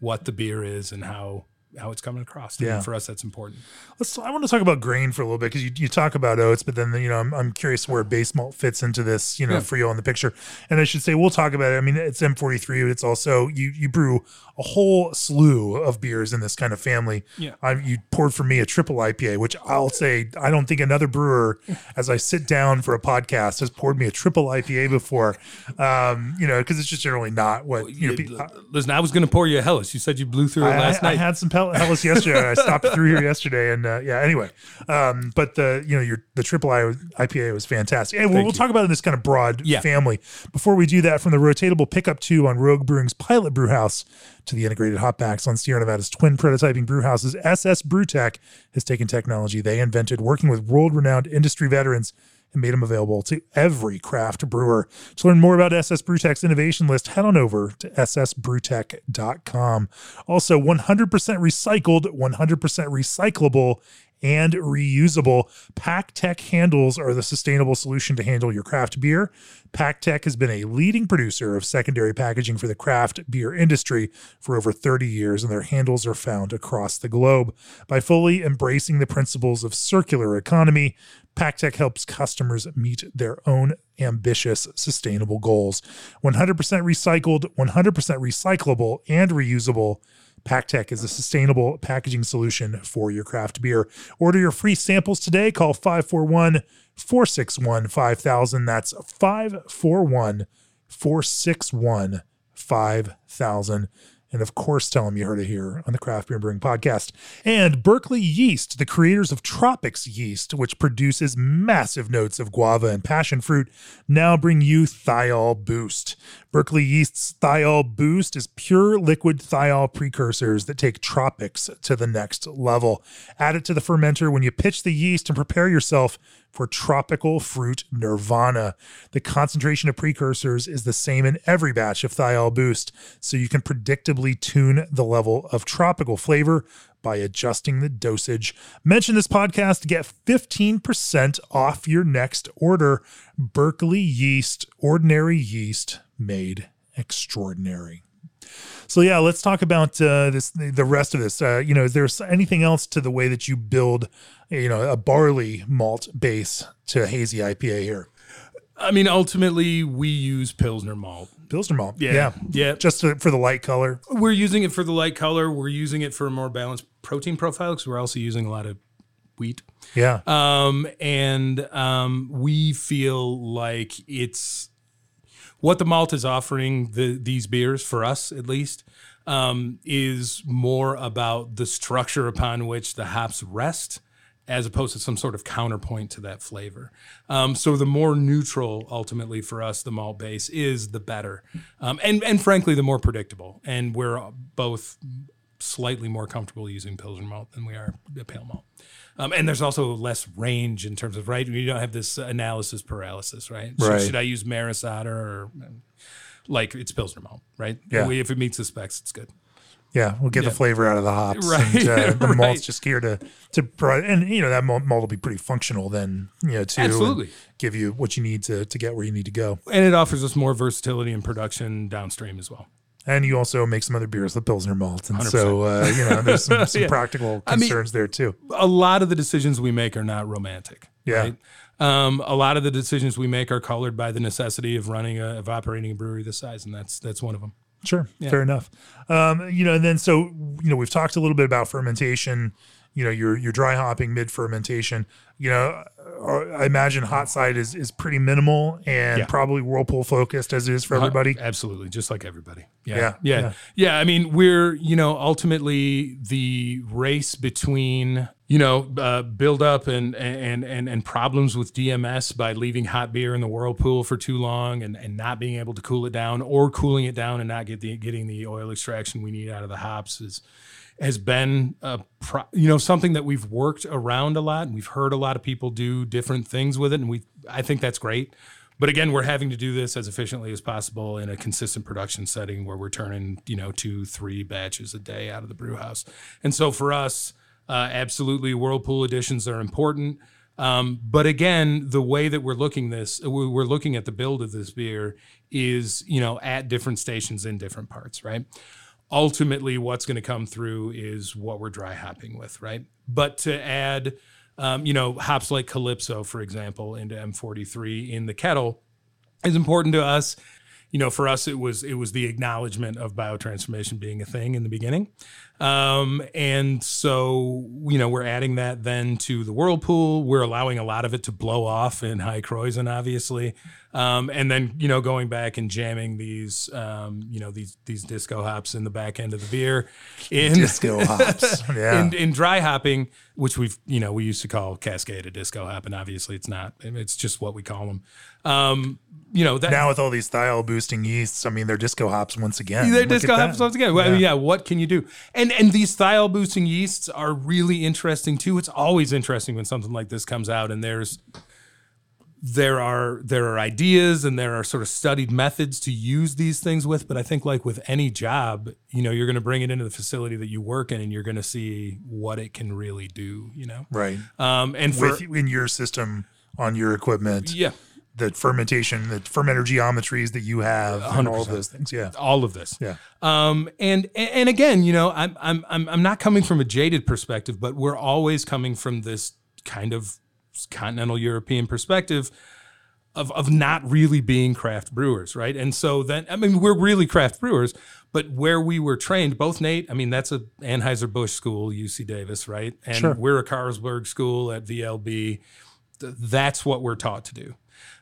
what the beer is and how how it's coming across. And Yeah. for us, that's important. Let's. I want to talk about grain for a little bit because you, you talk about oats, but then you know I'm, I'm curious where base malt fits into this. You know, Yeah. for you in the picture, and I should say we'll talk about it. I mean, it's M43, but it's also you you brew a whole slew of beers in this kind of family. Yeah. I, you poured for me a triple IPA, which I'll say I don't think another brewer, [laughs] as I sit down for a podcast, has poured me a triple IPA before. Um, you know, because it's just generally not what you know. Listen, I was going to pour you a Helles. You said you blew through it last I- I night. had some Pel- Helles yesterday. I stopped through here yesterday, and uh, yeah. Anyway, um, but the you know your the triple I, IPA was fantastic. And we'll, we'll talk about it in this kind of broad Yeah. family. Before we do that, from the rotatable pickup tube on Rogue Brewing's pilot brew house to the integrated hopbacks on Sierra Nevada's twin prototyping brew houses, SS Brewtech has taken technology they invented, working with world-renowned industry veterans and made them available to every craft brewer. To learn more about SS Brewtech's innovation list, head on over to ssbrewtech.com. Also, 100% recycled, 100% recyclable, and reusable. PackTech handles are the sustainable solution to handle your craft beer. PackTech has been a leading producer of secondary packaging for the craft beer industry for over 30 years, and their handles are found across the globe. By fully embracing the principles of circular economy, PackTech helps customers meet their own ambitious sustainable goals. 100% recycled, 100% recyclable, and reusable. PackTech is a sustainable packaging solution for your craft beer. Order your free samples today. Call 541 461 5000. That's 541 461 5000. And of course, tell them you heard it here on the Craft Beer Brewing Podcast. And Berkeley Yeast, the creators of Tropics Yeast, which produces massive notes of guava and passion fruit, now bring you Thiol Boost. Berkeley Yeast's Thiol Boost is pure liquid thiol precursors that take tropics to the next level. Add it to the fermenter when you pitch the yeast and prepare yourself for tropical fruit nirvana. The concentration of precursors is the same in every batch of Thiol Boost, so you can predictably tune the level of tropical flavor by adjusting the dosage. Mention this podcast to get 15% off your next order. Berkeley Yeast, ordinary yeast made extraordinary. So yeah, let's talk about uh, this. The rest of this. Uh, you know, is there anything else to the way that you build, you know, a barley malt base to a hazy IPA here? I mean, ultimately, we use Pilsner malt. Pilsner malt. Yeah. Yeah. Yeah. Just to, for the light color. We're using it for the light color. We're using it for a more balanced protein profile because we're also using a lot of wheat. Yeah. Um, and um, we feel like it's what the malt is offering the these beers for us at least um, is more about the structure upon which the hops rest as opposed to some sort of counterpoint to that flavor. Um, so the more neutral ultimately for us the malt base is, the better, um, and and frankly the more predictable. And we're both slightly more comfortable using Pilsner malt than we are pale malt. Um, and there's also less range in terms of right. You don't have this analysis paralysis, right? So Right. should I use Maris Otter or like it's Pilsner malt, right? Yeah. If it meets the specs, it's good. Yeah, we'll get Yeah. the flavor out of the hops. Right, And, uh, [laughs] the right. malt's just here to to provide, and you know that malt, malt will be pretty functional then. You know, and Absolutely. give you what you need to to get where you need to go. And it offers us more versatility in production downstream as well. And you also make some other beers with Pilsner malt, and so uh, you know there's some, [laughs] some Yeah. practical I mean- concerns there too. a lot of the decisions we make are not romantic. Yeah. Right? Um, a lot of the decisions we make are colored by the necessity of running a, of operating a brewery this size, and that's that's one of them. Sure, fair enough. Um, you know, and then so you know we've talked a little bit about fermentation. You know, your your dry hopping mid fermentation. You know, I imagine hot side is is pretty minimal and Yeah. probably whirlpool focused as it is for everybody. Absolutely, just like everybody. Yeah. Yeah, yeah, yeah. yeah, I mean, we're you know ultimately the race between you know uh, build up and and and and problems with DMS by leaving hot beer in the whirlpool for too long and and not being able to cool it down or cooling it down and not get the getting the oil extraction we need out of the hops is has been a pro, you know something that we've worked around a lot and we've heard a lot of people do different things with it and we I think that's great. But again, we're having to do this as efficiently as possible in a consistent production setting where we're turning, you know, two, three batches a day out of the brew house. And so for us, uh, absolutely, whirlpool additions are important. Um, but again, the way that we're looking this, we- we're looking at the build of this beer is, you know, at different stations in different parts, right? Ultimately what's going to come through is what we're dry hopping with, right? But to add, um, you know, hops like Calypso, for example, into M43 in the kettle is important to us. You know, for us, it was it was the acknowledgement of biotransformation being a thing in the beginning, um, and so you know we're adding that then to the whirlpool. We're allowing a lot of it to blow off in high Krausen, obviously, um, and then you know going back and jamming these um, you know these these disco hops in the back end of the beer in Disco [laughs] hops. Yeah. in, in dry hopping, which we've you know we used to call cascade a disco hop, and obviously it's not. It's just what we call them. Um, you know that now with all these thiol boosting yeasts, I mean they're disco hops once again. they're Look disco hops once again. Well, Yeah. yeah, what can you do? And and and these thiol boosting yeasts are really interesting too. It's always interesting when something like this comes out, and there's there are there are ideas and there are sort of studied methods to use these things with but i think like with any job you know you're going to bring it into the facility that you work in and you're going to see what it can really do you know Right. um and for With in your system on your equipment, yeah the fermentation, the fermenter geometries that you have, and all of those things. Yeah. all of this Yeah. Um, and and again, you know, I'm I'm I'm I'm not coming from a jaded perspective, but we're always coming from this kind of continental European perspective of of not really being craft brewers, right? And so then, I mean, we're really craft brewers, but where we were trained, both Nate, I mean, that's a Anheuser Busch school, UC Davis, right? And Sure. we're a Carlsberg school at VLB. Th- That's what we're taught to do.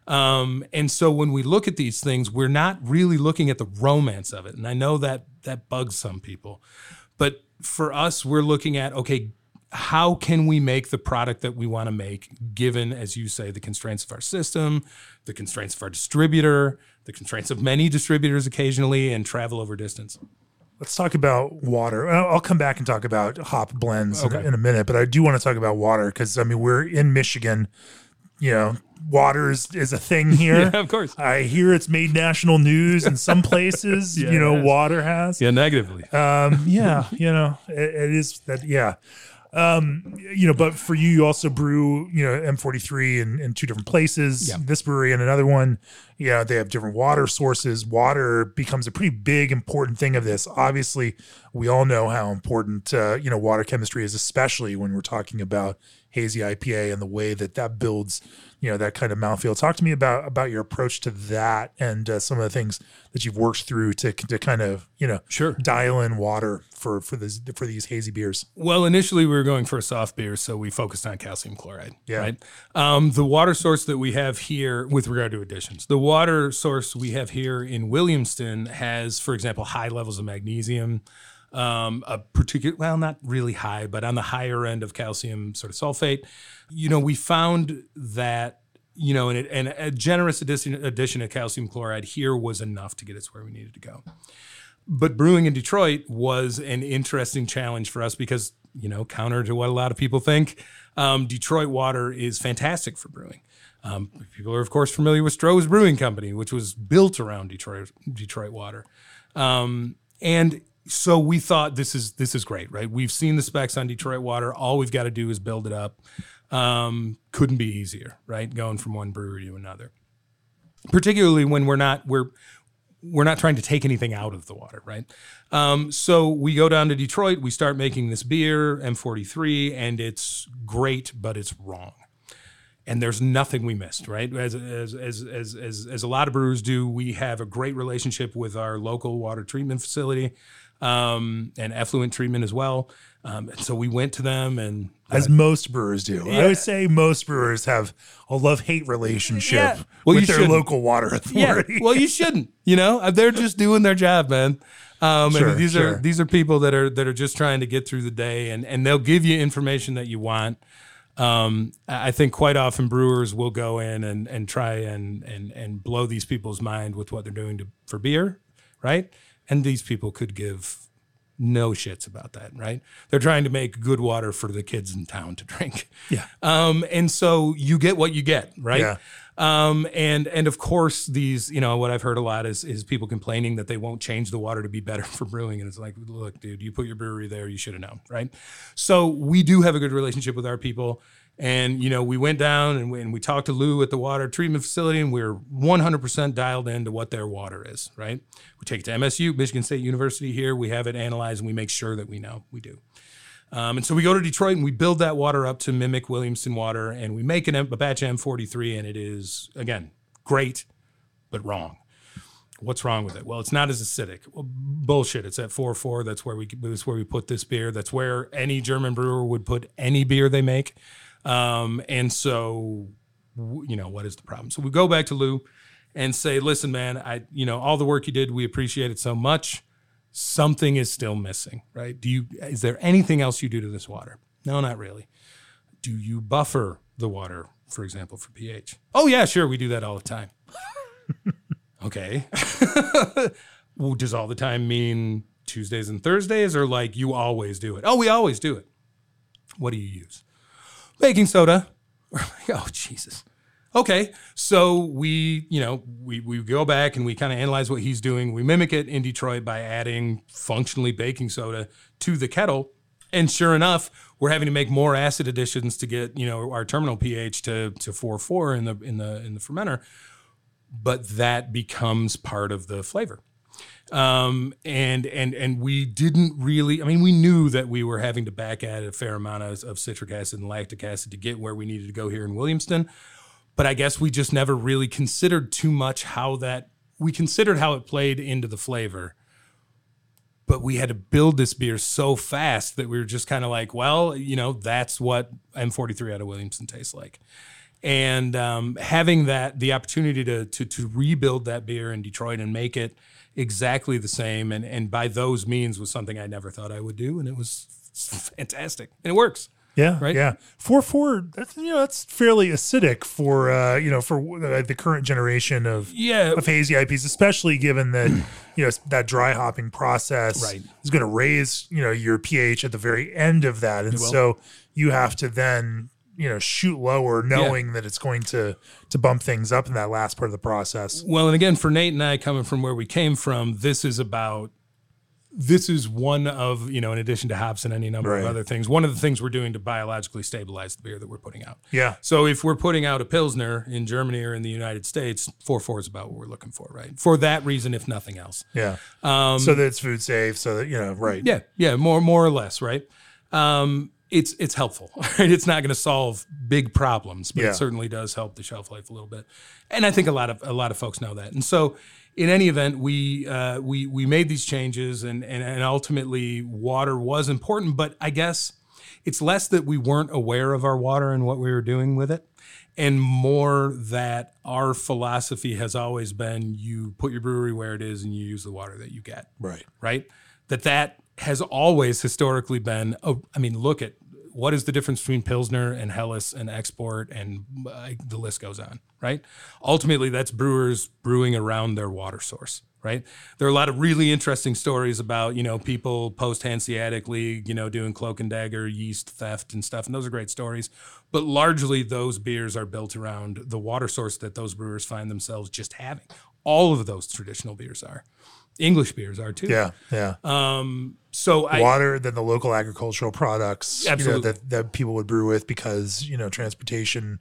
Um, and so when we look at these things, we're not really looking at the romance of it. And I know that that bugs some people, but for us, we're looking at okay, how can we make the product that we want to make, given, as you say, the constraints of our system, the constraints of our distributor, the constraints of many distributors occasionally, and travel over distance? Let's talk about water. I'll come back and talk about hop blends in- Okay. in, a minute, but I do want to talk about water because I mean we're in Michigan. You know, water is, is a thing [laughs] here. Yeah, of course. I hear it's made national news in some places. Yeah, [laughs] you know, water has. Yeah, negatively. Um, [laughs] yeah, you know, it, it is that. Yeah. Um, you know, but for you, you also brew, you know, M43 in, in two different places. Yeah. This brewery and another one, yeah, they have different water sources. Water becomes a pretty big, important thing of this. Obviously, we all know how important, uh, you know, water chemistry is, especially when we're talking about hazy IPA and the way that that builds, you know, that kind of mouthfeel. Talk to me about about your approach to that and uh, some of the things that you've worked through to to kind of, you know, Sure. dial in water for for this for these hazy beers. Well, initially we were going for a soft beer, so we focused on calcium chloride. Yeah. Right. Um, the water source that we have here, with regard to additions, the water source we have here in Williamston has, for example, high levels of magnesium. Um, a particular, well, not really high, but on the higher end of calcium sort of sulfate. You know, we found that you know, and, it, and a generous addition, addition of calcium chloride here was enough to get us where we needed to go but brewing in Detroit was an interesting challenge for us because, you know, counter to what a lot of people think, um, Detroit water is fantastic for brewing. Um, people are, of course, familiar with Stroh's Brewing Company, which was built around Detroit Detroit water, um, and so we thought this is this is great, right? We've seen the specs on Detroit water. All we've got to do is build it up. Um, couldn't be easier, right? Going from one brewery to another, particularly when we're not we're we're not trying to take anything out of the water, right? Um, so we go down to Detroit, we start making this beer, M43, and it's great, but it's wrong. And there's nothing we missed, right? As, as, as, as, as, as a lot of brewers do, we have a great relationship with our local water treatment facility um, and effluent treatment as well. Um, and so we went to them and As most brewers do. I Yeah. would say most brewers have a love hate relationship Yeah. Well, with you their shouldn't. local water Yeah. authority. Well, you [laughs] shouldn't. You know, Uh, they're just doing their job, man. Um, Sure, and these sure. are these are people that are that are just trying to get through the day, and and they'll give you information that you want. Um, I I think quite often brewers will go in and and try and and and blow these people's mind with what they're doing to for beer, right? And these people could give no shits about that, right? They're trying to make good water for the kids in town to [laughs] drink. Yeah. Um, and so you get what you get, right? Yeah. Um, and and of course these, you know, what I've heard a lot is is people complaining that they won't change the water to be better [laughs] for brewing. And it's like, look, dude, you put your brewery there, you should have known, right? So we do have a good relationship with our people. And you know, we went down and we, and we talked to Lou at the water treatment facility, and we're 100% dialed into what their water is. Right? We take it to MSU, Michigan State University here. We have it analyzed, and we make sure that we know we do. Um, and so we go to Detroit and we build that water up to mimic Williamston water, and we make an, a batch M43, and it is again great, but wrong. What's wrong with it? Well, it's not as acidic. Well, bullshit. It's at 4.4. That's where we that's where we put this beer. That's where any German brewer would put any beer they make. Um, and so, you know, what is the problem? So we go back to Lou and say, listen, man, I, you know, all the work you did, we appreciate it so much. Something is still missing, right? Do you, is there anything else you do to this water? No, not really. Do you buffer the water, for example, for pH? Oh, yeah, sure. We do that all the time. [laughs] okay. [laughs] well, does all the time mean Tuesdays and Thursdays or like you always do it? Oh, we always do it. What do you use? Baking soda. We're like, oh, Jesus. Okay. So we, you know, we, we go back and we kind of analyze what he's doing. We mimic it in Detroit by adding functionally baking soda to the kettle. And sure enough, we're having to make more acid additions to get, you know, our terminal pH to to 4.4 in the in the in the fermenter. But that becomes part of the flavor um, and and and we didn't really. I mean, we knew that we were having to back add a fair amount of, of citric acid and lactic acid to get where we needed to go here in Williamston. But I guess we just never really considered too much how that we considered how it played into the flavor. But we had to build this beer so fast that we were just kind of like, well, you know, that's what M43 out of Williamston tastes like and um, having that the opportunity to, to to rebuild that beer in Detroit and make it exactly the same and and by those means was something I never thought I would do and it was [laughs] fantastic and it works. Yeah, Right? Yeah, four four. That's you know that's fairly acidic for uh, you know for uh, the current generation of Yeah. of hazy IPs, especially given that [clears throat] you know that dry hopping process Right. is going to raise you know your pH at the very end of that, and so you have to then you know shoot lower, knowing that it's going to to bump things up in that last part of the process. Well, and again, for Nate and I, coming from where we came from, this is about. This is one of you know, in addition to hops and any number of other things, one of the things we're doing to biologically stabilize the beer that we're putting out. Yeah, So if we're putting out a pilsner in Germany or in the United States, four four is about what we're looking for, right? For that reason, if nothing else. yeah. Um, so that it's food safe, so that you know, right? Yeah, yeah, more more or less, right? Um, it's it's helpful, [laughs] right? It's not going to solve big problems, but Yeah. it certainly does help the shelf life a little bit. And I think a lot of a lot of folks know that. And so, in any event, we uh, we we made these changes, and and and ultimately, water was important. But I guess it's less that we weren't aware of our water and what we were doing with it. And more that our philosophy has always been you put your brewery where it is and you use the water that you get Right. right? That that has always historically been. Oh, I mean, look at what is the difference between Pilsner and Helles and export, and uh, the list goes on, right? Ultimately, that's brewers brewing around their water source, right? There are a lot of really interesting stories about you know people post Hanseatic League, you know, doing cloak and dagger, yeast theft and stuff, and those are great stories. But largely, those beers are built around the water source that those brewers find themselves just having. All of those traditional beers are. English beers are too. Yeah, yeah. Um, so I, water than the local agricultural products you know, that, that people would brew with because you know transportation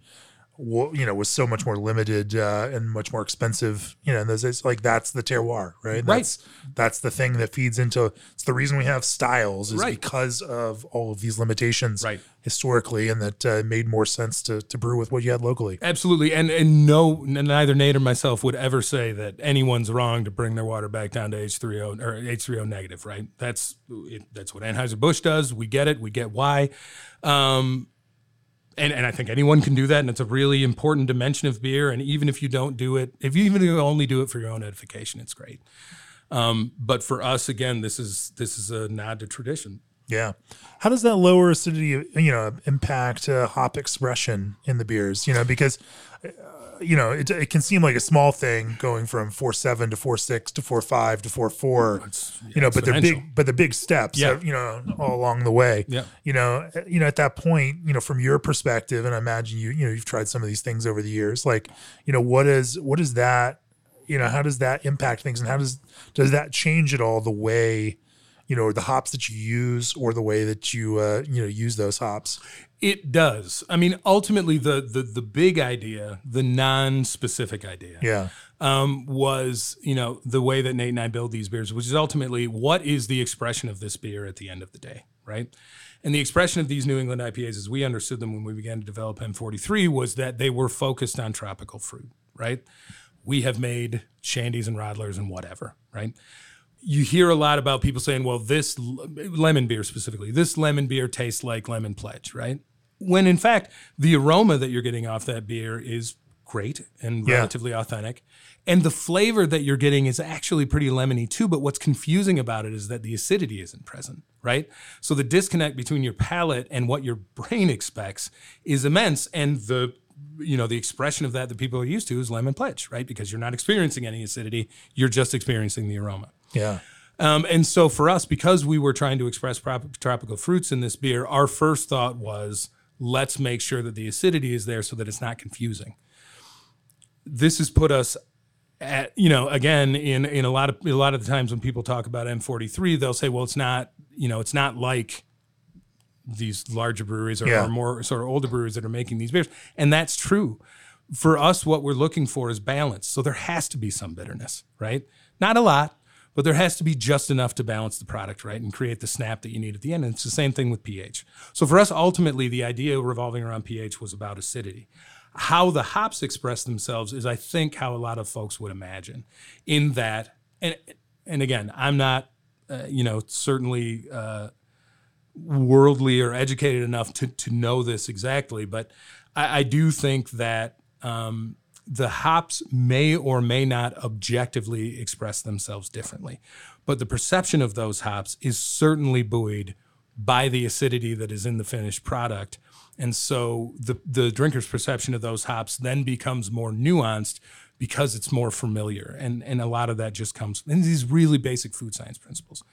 you know was so much more limited uh, and much more expensive you know and those it's like that's the terroir right Right. that's that's the thing that feeds into it's the reason we have styles is Right. because of all of these limitations Right. historically and that uh, made more sense to, to brew with what you had locally absolutely, and and no, neither Nate or myself would ever say that anyone's wrong to bring their water back down to H three O or H three O negative, right? That's it, that's what Anheuser Busch does. We get it. We get why. Um, and, and I think anyone can do that, and it's a really important dimension of beer. And even if you don't do it, if you even only do it for your own edification, it's great. Um, but for us, again, this is this is a nod to tradition. Yeah. How does that lower acidity, you know, impact uh, hop expression in the beers? You know, because, you know, it, it can seem like a small thing going from four seven to four six to four five to four four. You know, but they're big, but they're big steps. Yeah. uh, you know, all along the way. Yeah. You know, you know, at that point, you know, from your perspective, and I imagine you, you know, you've tried some of these things over the years. Like, you know, what is what is that? You know, how does that impact things, and how does does that change at all the way? You know, the hops that you use or the way that you uh, you know use those hops. It does. I mean, ultimately, the the the big idea, the non-specific idea, Yeah, um, was you know the way that Nate and I build these beers, which is ultimately what is the expression of this beer at the end of the day, right? And the expression of these New England IPAs, as we understood them when we began to develop M43, was that they were focused on tropical fruit, right? We have made shandies and radlers and whatever, right? You hear a lot about people saying, well, this lemon beer specifically, this lemon beer tastes like lemon pledge, right? When in fact, the aroma that you're getting off that beer is great and Yeah. relatively authentic. And the flavor that you're getting is actually pretty lemony too. But what's confusing about it is that the acidity isn't present, right? So the disconnect between your palate and what your brain expects is immense. And the you know the expression of that that people are used to is lemon pledge, right? Because you're not experiencing any acidity, you're just experiencing the aroma. Yeah, Um, and so for us, because we were trying to express prop- tropical fruits in this beer, our first thought was let's make sure that the acidity is there so that it's not confusing. This has put us at, you know, again, in in a lot of a lot of the times when people talk about M43, they'll say, well, it's not, you know, it's not like these larger breweries or, Yeah. or more sort of older breweries that are making these beers. And that's true. For us, what we're looking for is balance. So there has to be some bitterness, right? Not a lot, but there has to be just enough to balance the product, right? And create the snap that you need at the end. And it's the same thing with pH. So for us, ultimately, the idea revolving around pH was about acidity. How the hops express themselves is, I think, how a lot of folks would imagine, in that, and and again, I'm not, uh, you know, certainly uh, worldly or educated enough to to know this exactly, but I, I do think that um, the hops may or may not objectively express themselves differently, but the perception of those hops is certainly buoyed by the acidity that is in the finished product. And so the the drinker's perception of those hops then becomes more nuanced because it's more familiar. And and a lot of that just comes in these really basic food science principles.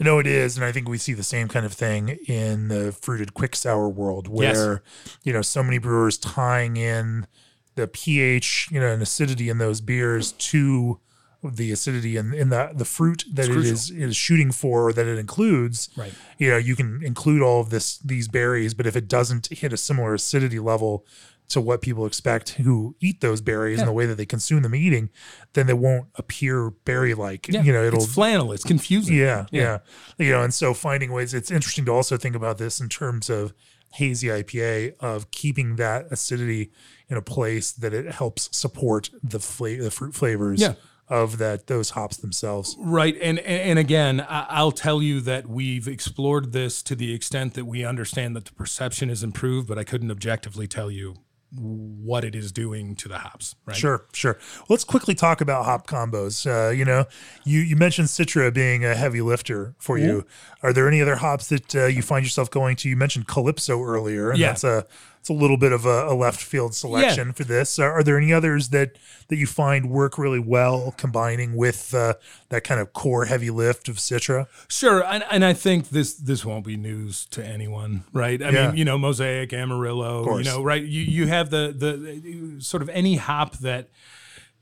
No, it is, and I think we see the same kind of thing in the fruited quick sour world, where yes. you know so many brewers tying in the pH, you know, and acidity in those beers to the acidity and in, in the the fruit that it is, is shooting for or that it includes. Right. You know, you can include all of this these berries, but if it doesn't hit a similar acidity level to what people expect who eat those berries yeah. and the way that they consume them eating, then they won't appear berry like. Yeah. You know, it'll it's flannel. It's confusing. Yeah, yeah, yeah. You know, and so finding ways. It's interesting to also think about this in terms of hazy IPA of keeping that acidity in a place that it helps support the fla- the fruit flavors. Yeah of that those hops themselves. Right, and and again, I'll tell you that we've explored this to the extent that we understand that the perception is improved, but I couldn't objectively tell you what it is doing to the hops. Right. Sure, sure. Let's quickly talk about hop combos. Uh, you know, you you mentioned Citra being a heavy lifter for mm-hmm. you. Are there any other hops that uh, you find yourself going to? You mentioned Calypso earlier, and yeah. that's a it's a little bit of a, a left field selection yeah. for this. Are, are, there any others that that you find work really well combining with uh, that kind of core heavy lift of Citra? Sure, and, and I think this this won't be news to anyone, right? I yeah. mean, you know, Mosaic, Amarillo, you know, right? You you have the the sort of any hop that,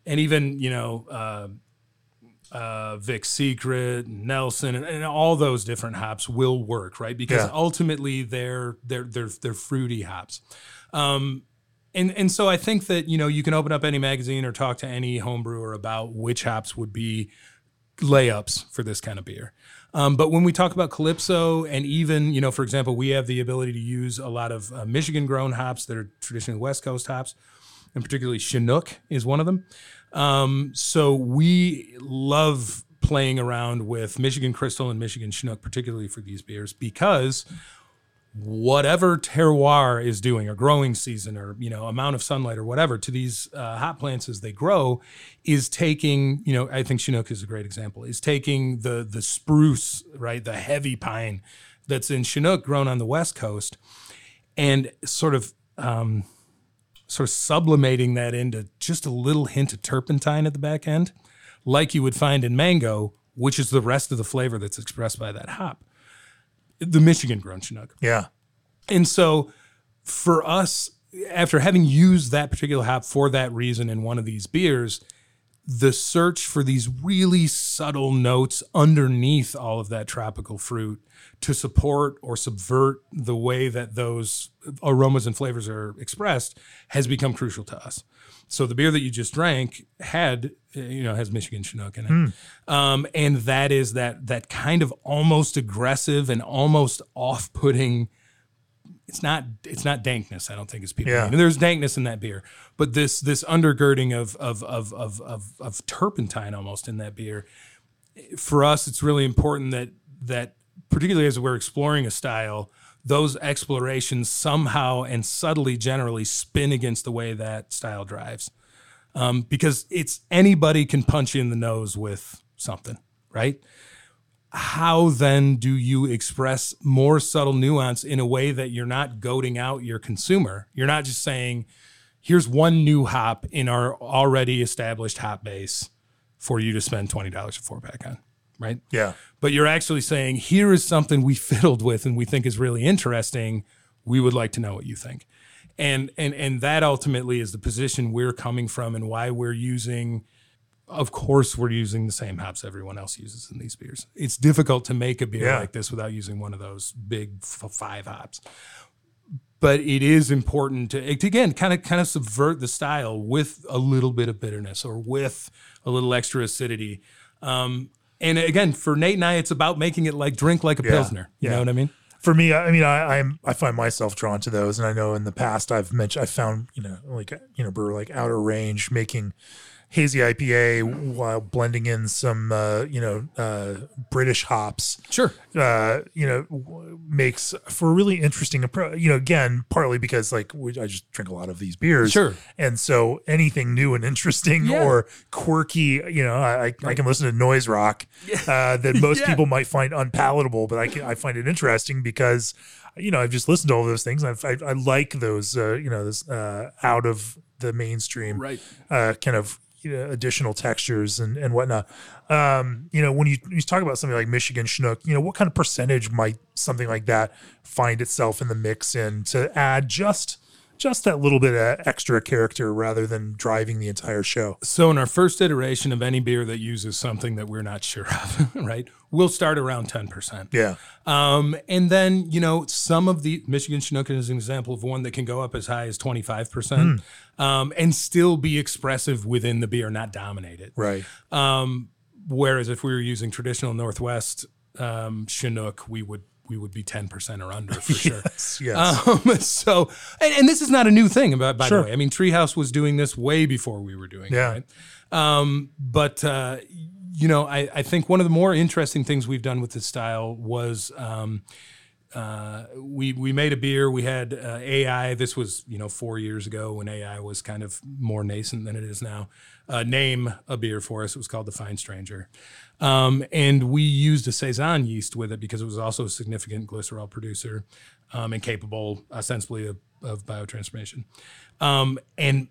and even you know. Uh, uh, Vic Secret, Nelson, and, and, all those different hops will work, right? Because yeah. ultimately they're they're they're they're fruity hops. Um, and and so I think that you know you can open up any magazine or talk to any home brewer about which hops would be layups for this kind of beer. Um, but when we talk about Calypso, and even you know, for example, we have the ability to use a lot of uh, Michigan grown hops that are traditionally West Coast hops, and particularly Chinook is one of them. Um, so we love playing around with Michigan Crystal and Michigan Chinook, particularly for these beers, because whatever terroir is doing or growing season or you know amount of sunlight or whatever to these uh, hop plants as they grow is taking you know i think chinook is a great example is taking the the spruce right the heavy pine that's in chinook grown on the west coast and sort of um, sort of sublimating that into just a little hint of turpentine at the back end, like you would find in mango, which is the rest of the flavor that's expressed by that hop. The Michigan grown Chinook. Yeah. And so for us, after having used that particular hop for that reason in one of these beers, the search for these really subtle notes underneath all of that tropical fruit to support or subvert the way that those aromas and flavors are expressed has become crucial to us. So the beer that you just drank had, you know, has Michigan Chinook in it, mm. um, and that is that that kind of almost aggressive and almost off-putting it's not it's not dankness. I don't think it's people. Yeah. And there's dankness in that beer, but this this undergirding of of of of of, of turpentine almost in that beer. For us, it's really important that that particularly as we're exploring a style, those explorations somehow and subtly generally spin against the way that style drives. Um, because it's anybody can punch you in the nose with something, right? How then do you express more subtle nuance in a way that you're not goading out your consumer? You're not just saying, here's one new hop in our already established hop base for you to spend $20 a four pack on, right? Yeah. But you're actually saying, here is something we [laughs] fiddled with and we think is really interesting. We would like to know what you think. And and and that ultimately is the position we're coming from and why we're using of course we're using the same hops everyone else uses in these beers. It's difficult to make a beer yeah. like this without using one of those big f- five hops. But it is important to, to again kind of kind of subvert the style with a little bit of bitterness or with a little extra acidity. Um, and again, for Nate and I, it's about making it like drink like a yeah. pilsner. You yeah. know what I mean? For me, I mean, I, I'm I find myself drawn to those, and I know in the past I've mentioned I found you know like you know brewer like Outer Range making hazy IPA while blending in some, uh, you know, uh, British hops. Sure. Uh, you know, w- makes for a really interesting approach. You know, again, partly because like we, I just drink a lot of these beers, Sure. and so anything new and interesting Yeah. or quirky, you know, I, I- can listen to noise rock uh, that [laughs] most Yeah. people might find unpalatable, but I can, I find it interesting because you know I've just listened to all those things. I've, I I like those uh, you know this uh, out of the mainstream Right. uh, kind of you know, additional textures and, and whatnot. Um, you know, when you, you talk about something like Michigan Chinook, you know, what kind of percentage might something like that find itself in the mix in to add just just that little bit of extra character rather than driving the entire show? So in our first iteration of any beer that uses something that we're not sure of, [laughs] right, we'll start around 10%. Yeah. Um, and then, you know, some of the Michigan Chinook is an example of one that can go up as high as 25% um, and still be expressive within the beer, not dominate it. Right. Um, whereas if we were using traditional Northwest um, Chinook, we would we would be 10% or under for [laughs] sure. Yes. yes. Um, [laughs] so, and, and this is not a new thing, by, by Sure. the way. I mean, Treehouse was doing this way before we were doing Yeah. it, right? Um, but, uh, you know, I, I think one of the more interesting things we've done with this style was um, uh, we we made a beer. We had uh, AI. This was you know four years ago when AI was kind of more nascent than it is now. Uh, name a beer for us. It was called the Fine Stranger, um, and we used a saison yeast with it because it was also a significant glycerol producer um, and capable ostensibly of, of biotransformation. Um, and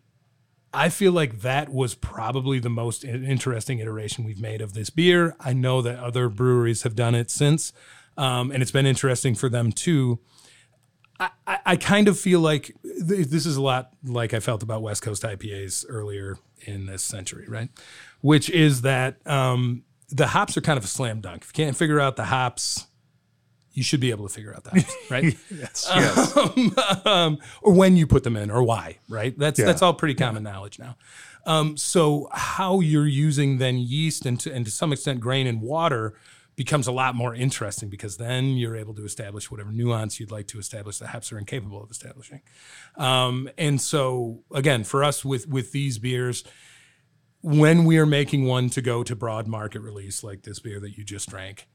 I feel like that was probably the most interesting iteration we've made of this beer. I know that other breweries have done it since, um, and it's been interesting for them too. I, I, I kind of feel like th- this is a lot like I felt about West Coast IPAs earlier in this century, right? Which is that um, the hops are kind of a slam dunk. If you can't figure out the hops, you should be able to figure out the hops, right? [laughs] yes. Yes. um, [laughs] um, or when you put them in or why, right? That's Yeah. that's all pretty common knowledge now. Um, so how you're using then yeast and to, and to some extent grain and water becomes a lot more interesting because then you're able to establish whatever nuance you'd like to establish that hops are incapable of establishing. Um, and so again, for us with with these beers, when we are making one to go to broad market release like this beer that you just drank,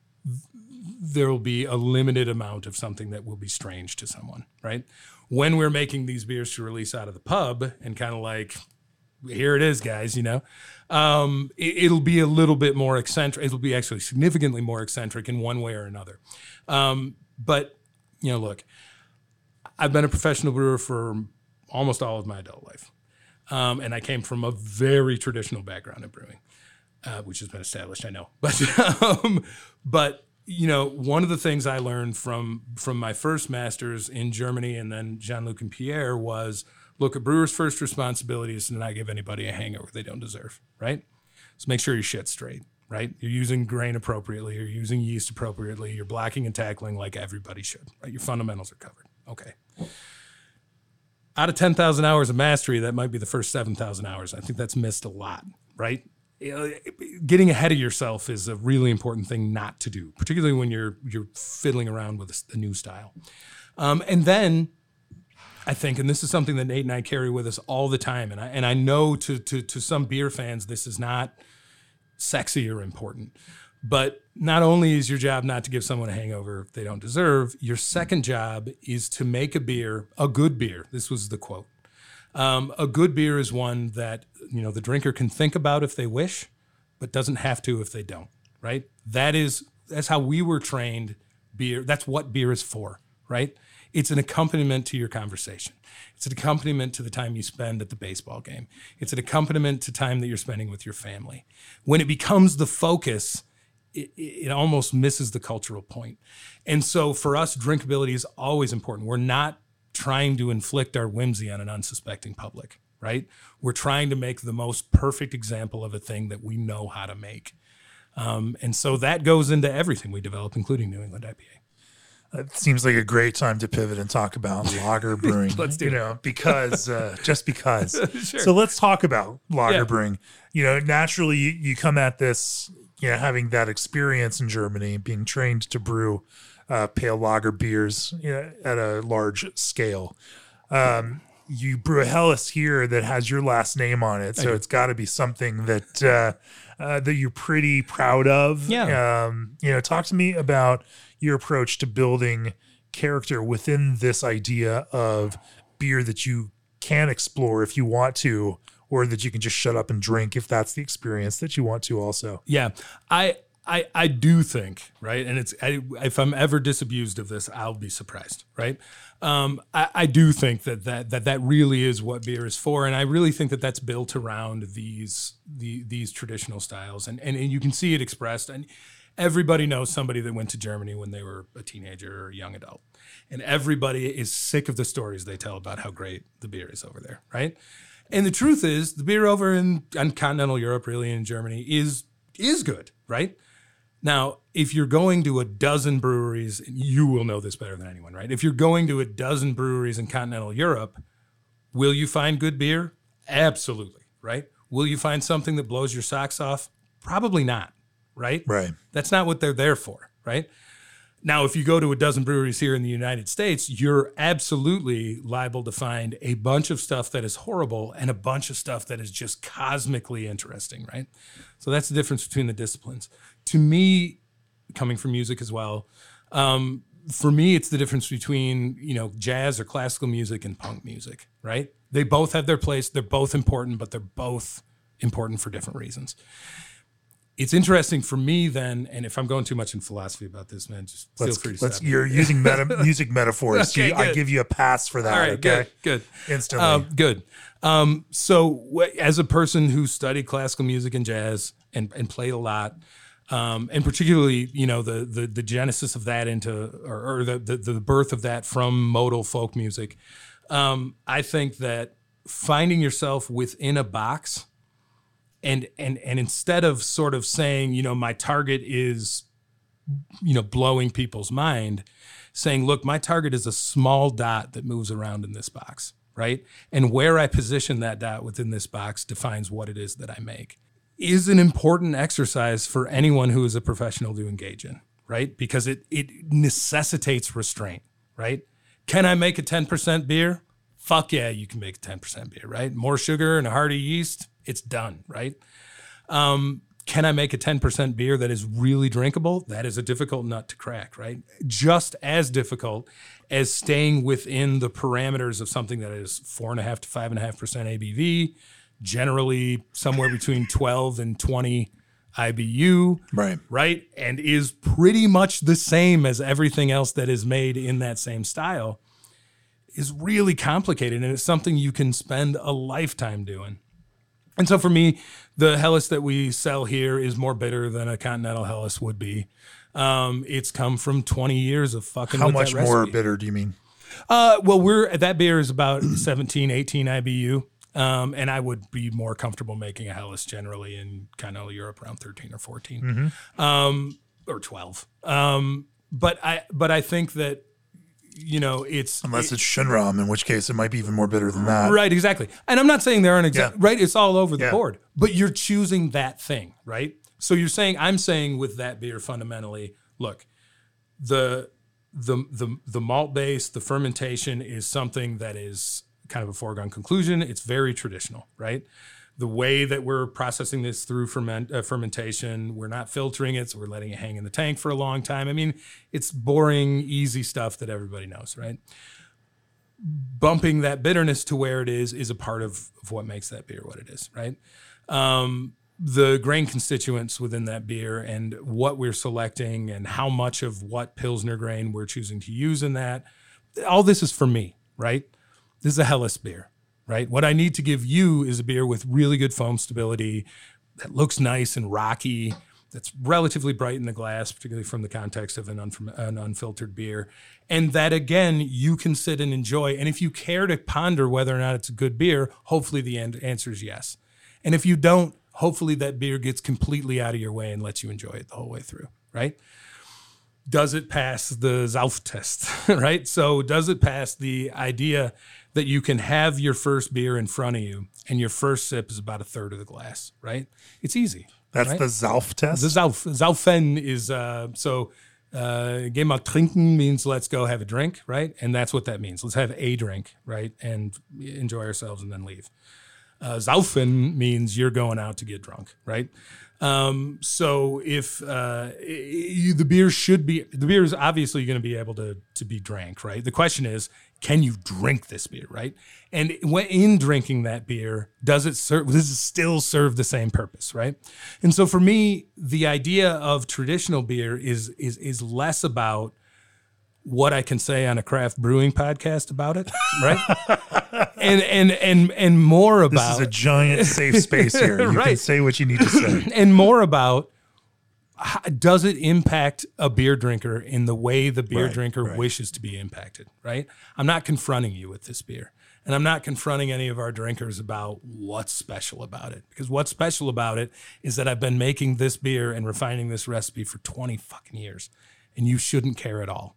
there will be a limited amount of something that will be strange to someone, right? When we're making these beers to release out of the pub and kind of like, here it is, guys, you know, um, it, will be a little bit more eccentric. It'll be actually significantly more eccentric in one way or another. Um, but, you know, look, I've been a professional brewer for almost all of my adult life. Um, and I came from a very traditional background in brewing, uh, which has been established, I know. [laughs] But, um, but you know, one of the things I learned from from my first masters in Germany and then Jean Luc and Pierre was look, a brewer's first responsibility is to not give anybody a hangover they don't deserve, right? So make sure your shit's straight, right? You're using grain appropriately, you're using yeast appropriately, you're blocking and tackling like everybody should, right? Your fundamentals are covered. Okay. Out of 10,000 hours of mastery, that might be the first 7,000 hours. I think that's missed a lot, right? Getting ahead of yourself is a really important thing not to do, particularly when you're you're fiddling around with a new style. Um, and then I think, and this is something that Nate and I carry with us all the time, and I and I know to to to some beer fans this is not sexy or important, but not only is your job not to give someone a hangover they don't deserve, your second job is to make a beer, a good beer. This was the quote. Um, a good beer is one that you know the drinker can think about if they wish, but doesn't have to if they don't. Right? That is that's how we were trained. Beer. That's what beer is for. Right? It's an accompaniment to your conversation. It's an accompaniment to the time you spend at the baseball game. It's an accompaniment to time that you're spending with your family. When it becomes the focus, it, it almost misses the cultural point. And so for us, drinkability is always important. We're not trying to inflict our whimsy on an unsuspecting public, right? We're trying to make the most perfect example of a thing that we know how to make. Um, and so that goes into everything we develop, including New England IPA. It seems like a great time to pivot and talk about [laughs] lager brewing. Let's do you it. know because uh, [laughs] just because. Sure. So let's talk about lager Yeah. brewing. You know, naturally you, you come at this, you know, having that experience in Germany, being trained to brew uh, pale lager beers you know, at a large scale. Um, you brew a Helles here that has your last name on it, so it's got to be something that uh, uh, that you're pretty proud of. Yeah. Um, you know, talk to me about your approach to building character within this idea of beer that you can explore if you want to, or that you can just shut up and drink if that's the experience that you want to. Also, Yeah, I I I do think right, and it's I, if I'm ever disabused of this, I'll be surprised, right? Um, I, I do think that that that that really is what beer is for, and I really think that that's built around these the these traditional styles, and and, and you can see it expressed, and everybody knows somebody that went to Germany when they were a teenager or a young adult, and everybody is sick of the stories they tell about how great the beer is over there, right? And the truth is, the beer over in, in continental Europe, really in Germany, is is good, right? Now, if you're going to a dozen breweries, you will know this better than anyone, right? If you're going to a dozen breweries in continental Europe, will you find good beer? Absolutely, right? Will you find something that blows your socks off? Probably not, right? right? That's not what they're there for, right? Now, if you go to a dozen breweries here in the United States, you're absolutely liable to find a bunch of stuff that is horrible and a bunch of stuff that is just cosmically interesting, right? So that's the difference between the disciplines. To me, coming from music as well, um, for me, it's the difference between you know jazz or classical music and punk music, right? They both have their place. They're both important, but they're both important for different reasons it's interesting for me then, and if I'm going too much in philosophy about this, man, just feel Let's, free to let's stop me. you're using meta, [laughs] music metaphors. Okay, You- I give you a pass for that. All right, okay, good, good. instantly. Um, good. Um, so, wh- as a person who studied classical music and jazz and, and played a lot, um, and particularly, you know, the the, the genesis of that into or, or the, the the birth of that from modal folk music, um, I think that finding yourself within a box, and and and instead of sort of saying, you know, my target is, you know, blowing people's mind, saying, look, my target is a small dot that moves around in this box, right? And where I position that dot within this box defines what it is that I make, is an important exercise for anyone who is a professional to engage in, right? Because it, it necessitates restraint, right? Can I make a 10% beer? Fuck yeah, you can make a 10% beer, right? More sugar and a hearty yeast, it's done, right? Um, can I make a 10% beer that is really drinkable? That is a difficult nut to crack, right? Just as difficult as staying within the parameters of something that is four and a half to five and a half percent ABV, generally somewhere between [laughs] 12 and 20 IBU, right. right? And is pretty much the same as everything else that is made in that same style is really complicated and it's something you can spend a lifetime doing. And so for me, the Helles that we sell here is more bitter than a continental Helles would be. Um, it's come from 20 years of fucking How much more bitter do you mean? Uh, well, we're that beer is about [clears throat] 17, 18 IBU. Um, and I would be more comfortable making a Helles generally in continental Europe around 13 or 14 um, or 12. Um, but I, but I think that, you know, it's Unless it's Schönram, in which case it might be even more bitter than that. Right, exactly. And I'm not saying there aren't exact Yeah. right. It's all over the Yeah. board, but you're choosing that thing, right? So you're saying I'm saying with that beer fundamentally, look, the the the the malt base, the fermentation is something that is kind of a foregone conclusion. It's very traditional, right? The way that we're processing this through ferment, uh, fermentation, we're not filtering it, so we're letting it hang in the tank for a long time. I mean, it's boring, easy stuff that everybody knows, right? bumping that bitterness to where it is is a part of, of what makes that beer what it is, right? Um, the grain constituents within that beer and what we're selecting and how much of what Pilsner grain we're choosing to use in that. All this is for me, right? This is a Helles beer, right? What I need to give you is a beer with really good foam stability that looks nice and rocky, that's relatively bright in the glass, particularly from the context of an, an unfiltered beer. And that again, you can sit and enjoy. And if you care to ponder whether or not it's a good beer, hopefully the an- answer is yes. And if you don't, hopefully that beer gets completely out of your way and lets you enjoy it the whole way through, right? Does it pass the Sauf test, [laughs] right? So, does it pass the idea that you can have your first beer in front of you and your first sip is about a third of the glass, right? It's easy. That's Right. the Zalf test. The Sauf, Saufen is uh, so Uh, geh mal trinken means let's go have a drink, right? And that's what that means. Let's have a drink, right? And enjoy ourselves and then leave. Uh, saufen means you're going out to get drunk, right? Um, so if uh, you, the beer should be, the beer is obviously going to be able to to be drank, right? The question is, can you drink this beer, right? And when in drinking that beer, does it serve? Does it still serve the same purpose, right? And so for me, the idea of traditional beer is is is less about what I can say on a craft brewing podcast about it, right? [laughs] and and and and more about this is a giant safe space here. [laughs] You Right. can say what you need to say. [clears throat] and more about does it impact a beer drinker in the way the beer Right, drinker right. wishes to be impacted, right? I'm not confronting you with this beer. And I'm not confronting any of our drinkers about what's special about it. Because what's special about it is that I've been making this beer and refining this recipe for 20 fucking years. And you shouldn't care at all,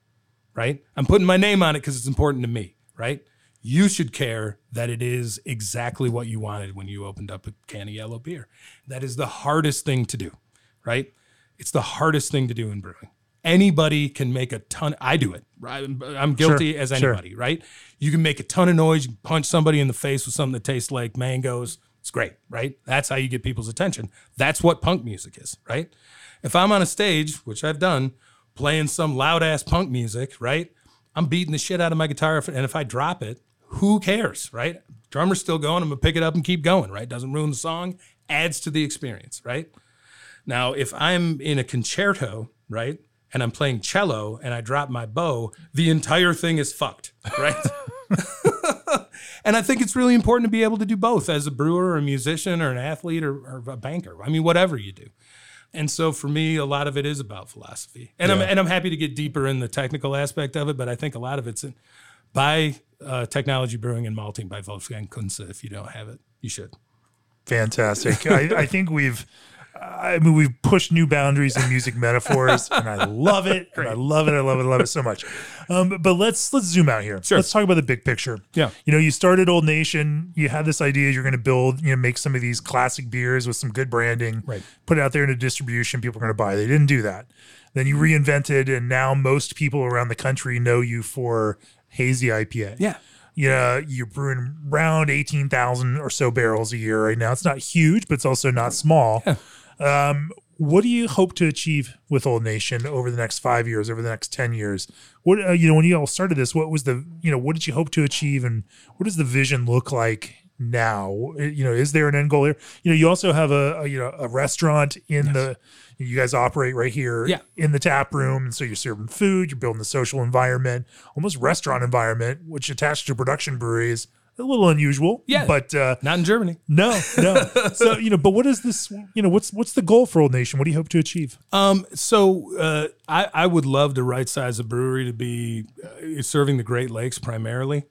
right? I'm putting my name on it because it's important to me, right? You should care that it is exactly what you wanted when you opened up a can of yellow beer. That is the hardest thing to do, right? It's the hardest thing to do in brewing. Anybody can make a ton. I do it. Right? I'm- guilty Sure, as sure. anybody, right? You can make a ton of noise, you can punch somebody in the face with something that tastes like mangoes. It's great, right? That's how you get people's attention. That's what punk music is, right? If I'm on a stage, which I've done, playing some loud ass punk music, right? I'm beating the shit out of my guitar, and if I drop it, who cares, right? Drummer's still going. I'm gonna pick it up and keep going, right? Doesn't ruin the song, adds to the experience, right? Now, if I'm in a concerto, right, and I'm playing cello and I drop my bow, the entire thing is fucked, right? [laughs] and I think it's really important to be able to do both as a brewer or a musician or an athlete or, or a banker. I mean, whatever you do. And so for me, a lot of it is about philosophy. And I'm and I'm happy to get deeper in the technical aspect of it, but I think a lot of it's in, by uh, Technology Brewing and Malting by Wolfgang Kunze. If you don't have it, you should. Fantastic. I, I think we've, I mean, we've pushed new boundaries in music [laughs] metaphors, and I love it. And I love it. I love it. I love it so much. Um, but let's let's zoom out here. Sure. Let's talk about the big picture. Yeah. You know, you started Old Nation. You had this idea you're going to build, you know, make some of these classic beers with some good branding. Right. Put it out there into distribution. People are going to buy. They didn't do that. Then you reinvented, and now most people around the country know you for hazy IPA Yeah. you know, you're brewing around 18,000 or so barrels a year right now. It's not huge, but it's also not small. Um, what do you hope to achieve with Old Nation over the next five years, over the next 10 years? What, uh, you know, when you all started this, what was the, you know, what did you hope to achieve and what does the vision look like now? Uh, You know, is there an end goal here? You know, you also have a, a you know, a restaurant in the, you guys operate right here Yeah. in the tap room. And so you're serving food, you're building the social environment, almost restaurant environment, which attached to production breweries, a little unusual. Yeah. But uh, Not in Germany. no, no. [laughs] so, you know, but what is this, you know, what's what's the goal for Old Nation? What do you hope to achieve? Um, so uh, I, I would love to right size a brewery to be uh, serving the Great Lakes primarily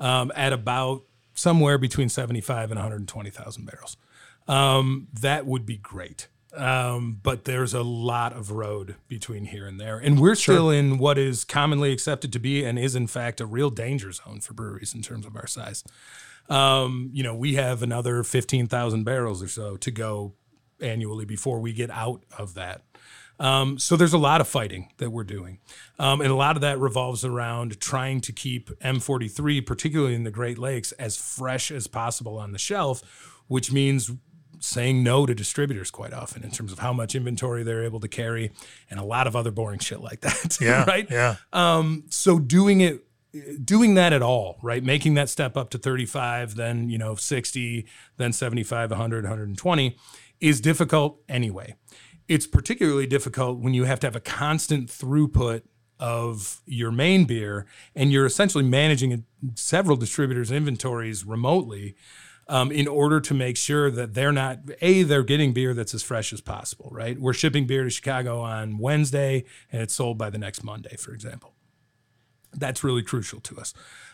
um, at about somewhere between 75 and 120,000 barrels. Um, that would be great. Um, but there's a lot of road between here and there. And we're still in what is commonly accepted to be and is, in fact, a real danger zone for breweries in terms of our size. Um, you know, we have another 15,000 barrels or so to go annually before we get out of that. Um, so there's a lot of fighting that we're doing. Um, and a lot of that revolves around trying to keep M43, particularly in the Great Lakes, as fresh as possible on the shelf, which means saying no to distributors quite often in terms of how much inventory they're able to carry and a lot of other boring shit like that. [laughs] Yeah. right. Yeah. Um, so doing it, doing that at all, right? Making that step up to 35, then, you know, 60, then 75, 100, 120 is difficult anyway. It's particularly difficult when you have to have a constant throughput of your main beer and you're essentially managing several distributors' inventories remotely um, in order to make sure that they're not a they're getting beer that's as fresh as possible right? We're shipping beer to chicago on wednesday and it's sold by the next monday for example. That's really crucial to us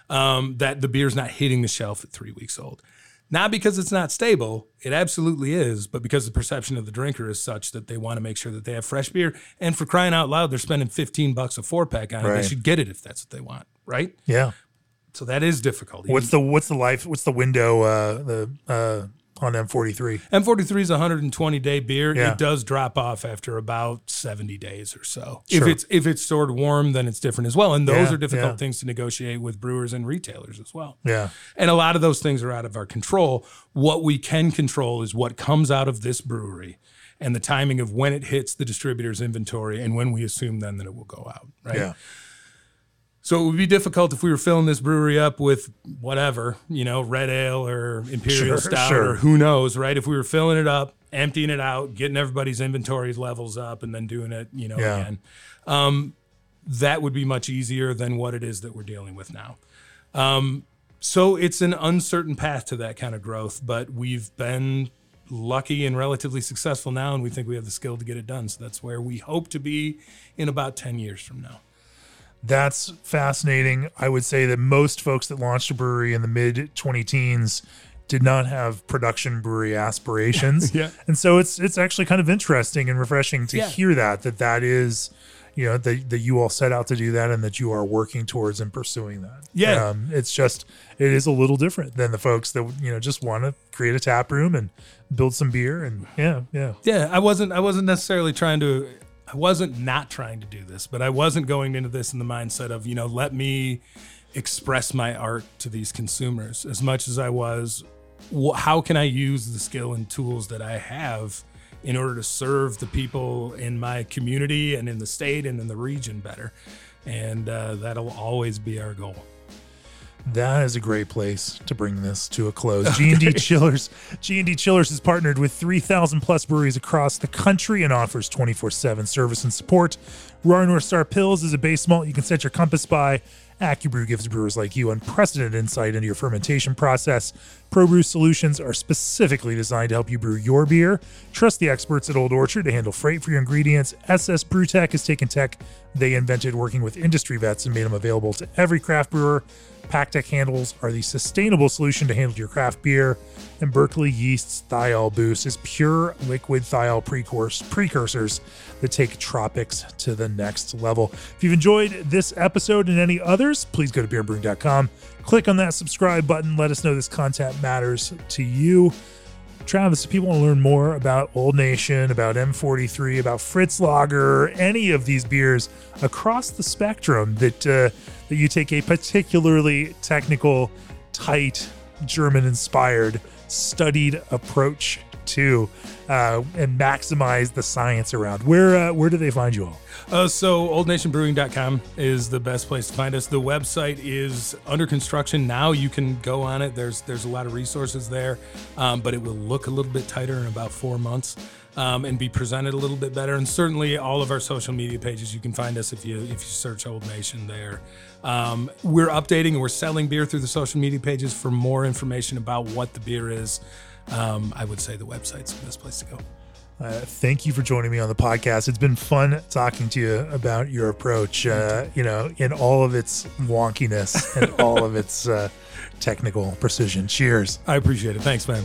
um, that the beer's not hitting the shelf at three weeks old. Not because it's not stable it absolutely is but because the perception of the drinker is such that they want to make sure that they have fresh beer and for crying out loud they're spending 15 bucks a four pack on it. They should get it if that's what they want right? Yeah. So that is difficult What's the what's the life? What's the window? Uh, the uh, on M43. M43 is a 120 day beer. Yeah. It does drop off after about 70 days or so. Sure. If it's if it's stored warm, then it's different as well. And those Yeah, are difficult yeah. things to negotiate with brewers and retailers as well. Yeah. And a lot of those things are out of our control. What we can control is what comes out of this brewery and the timing of when it hits the distributor's inventory and when we assume then that it will go out. Right. Yeah. So it would be difficult if we were filling this brewery up with whatever, you know, red ale or imperial Sure, stout sure. or who knows, right? If we were filling it up, emptying it out, getting everybody's inventory levels up, and then doing it, you know, Yeah. again, um, that would be much easier than what it is that we're dealing with now. Um, so it's an uncertain path to that kind of growth, but we've been lucky and relatively successful now, and we think we have the skill to get it done. So that's where we hope to be in about 10 years from now. That's fascinating. I would say that most folks that launched a brewery in the mid 20 teens did not have production brewery aspirations. [laughs] Yeah. And so it's it's actually kind of interesting and refreshing to Yeah. hear that that that is you know that, that you all set out to do that and that you are working towards and pursuing that. Yeah. Um, it's just it is a little different than the folks that you know just want to create a tap room and build some beer and yeah, yeah. yeah i wasn't i wasn't necessarily trying to i wasn't not trying to do this but i wasn't going into this in the mindset of you know let me express my art to these consumers as much as i was. How can i use the skill and tools that i have in order to serve the people in my community and in the state and in the region better? And uh, that'll always be our goal That is a great place to bring this to a close. [laughs] G&D Chillers, G&D Chillers has partnered with 3,000 plus breweries across the country and offers 24/7 service and support. Rahr North Star Pils is a base malt you can set your compass by. AccuBrew gives brewers like you unprecedented insight into your fermentation process. ProBrew solutions are specifically designed to help you brew your beer. Trust the experts at Old Orchard to handle freight for your ingredients. SS Brewtech has taken tech they invented working with industry vets and made them available to every craft brewer. PakTech handles are the sustainable solution to handle your craft beer, and Berkeley Yeast's Thiol Boost is pure liquid thiol precursors that take tropics to the next level. If you've enjoyed this episode and any others, please go to beerandbrewing.com, click on that subscribe button, let us know this content matters to you. Travis, if people want to learn more about Old Nation, about M43, about Fritz Lager, any of these beers across the spectrum that uh, that you take a particularly technical, tight, German-inspired, studied approach to, uh, and maximize the science around, where uh, where do they find you all? Uh, so oldnationbrewing.com is the best place to find us. The website is under construction now. You can go on it. There's there's a lot of resources there, um, but it will look a little bit tighter in about four months um, and be presented a little bit better. And certainly all of our social media pages, you can find us if you if you search Old Nation there. Um, we're updating and we're selling beer through the social media pages. For more information about what the beer is, um, I would say the website's the best place to go. Uh, thank you for joining me on the podcast. It's been fun talking to you about your approach, uh, you know, in all of its wonkiness and [laughs] all of its uh, technical precision. Cheers. I appreciate it. Thanks, man.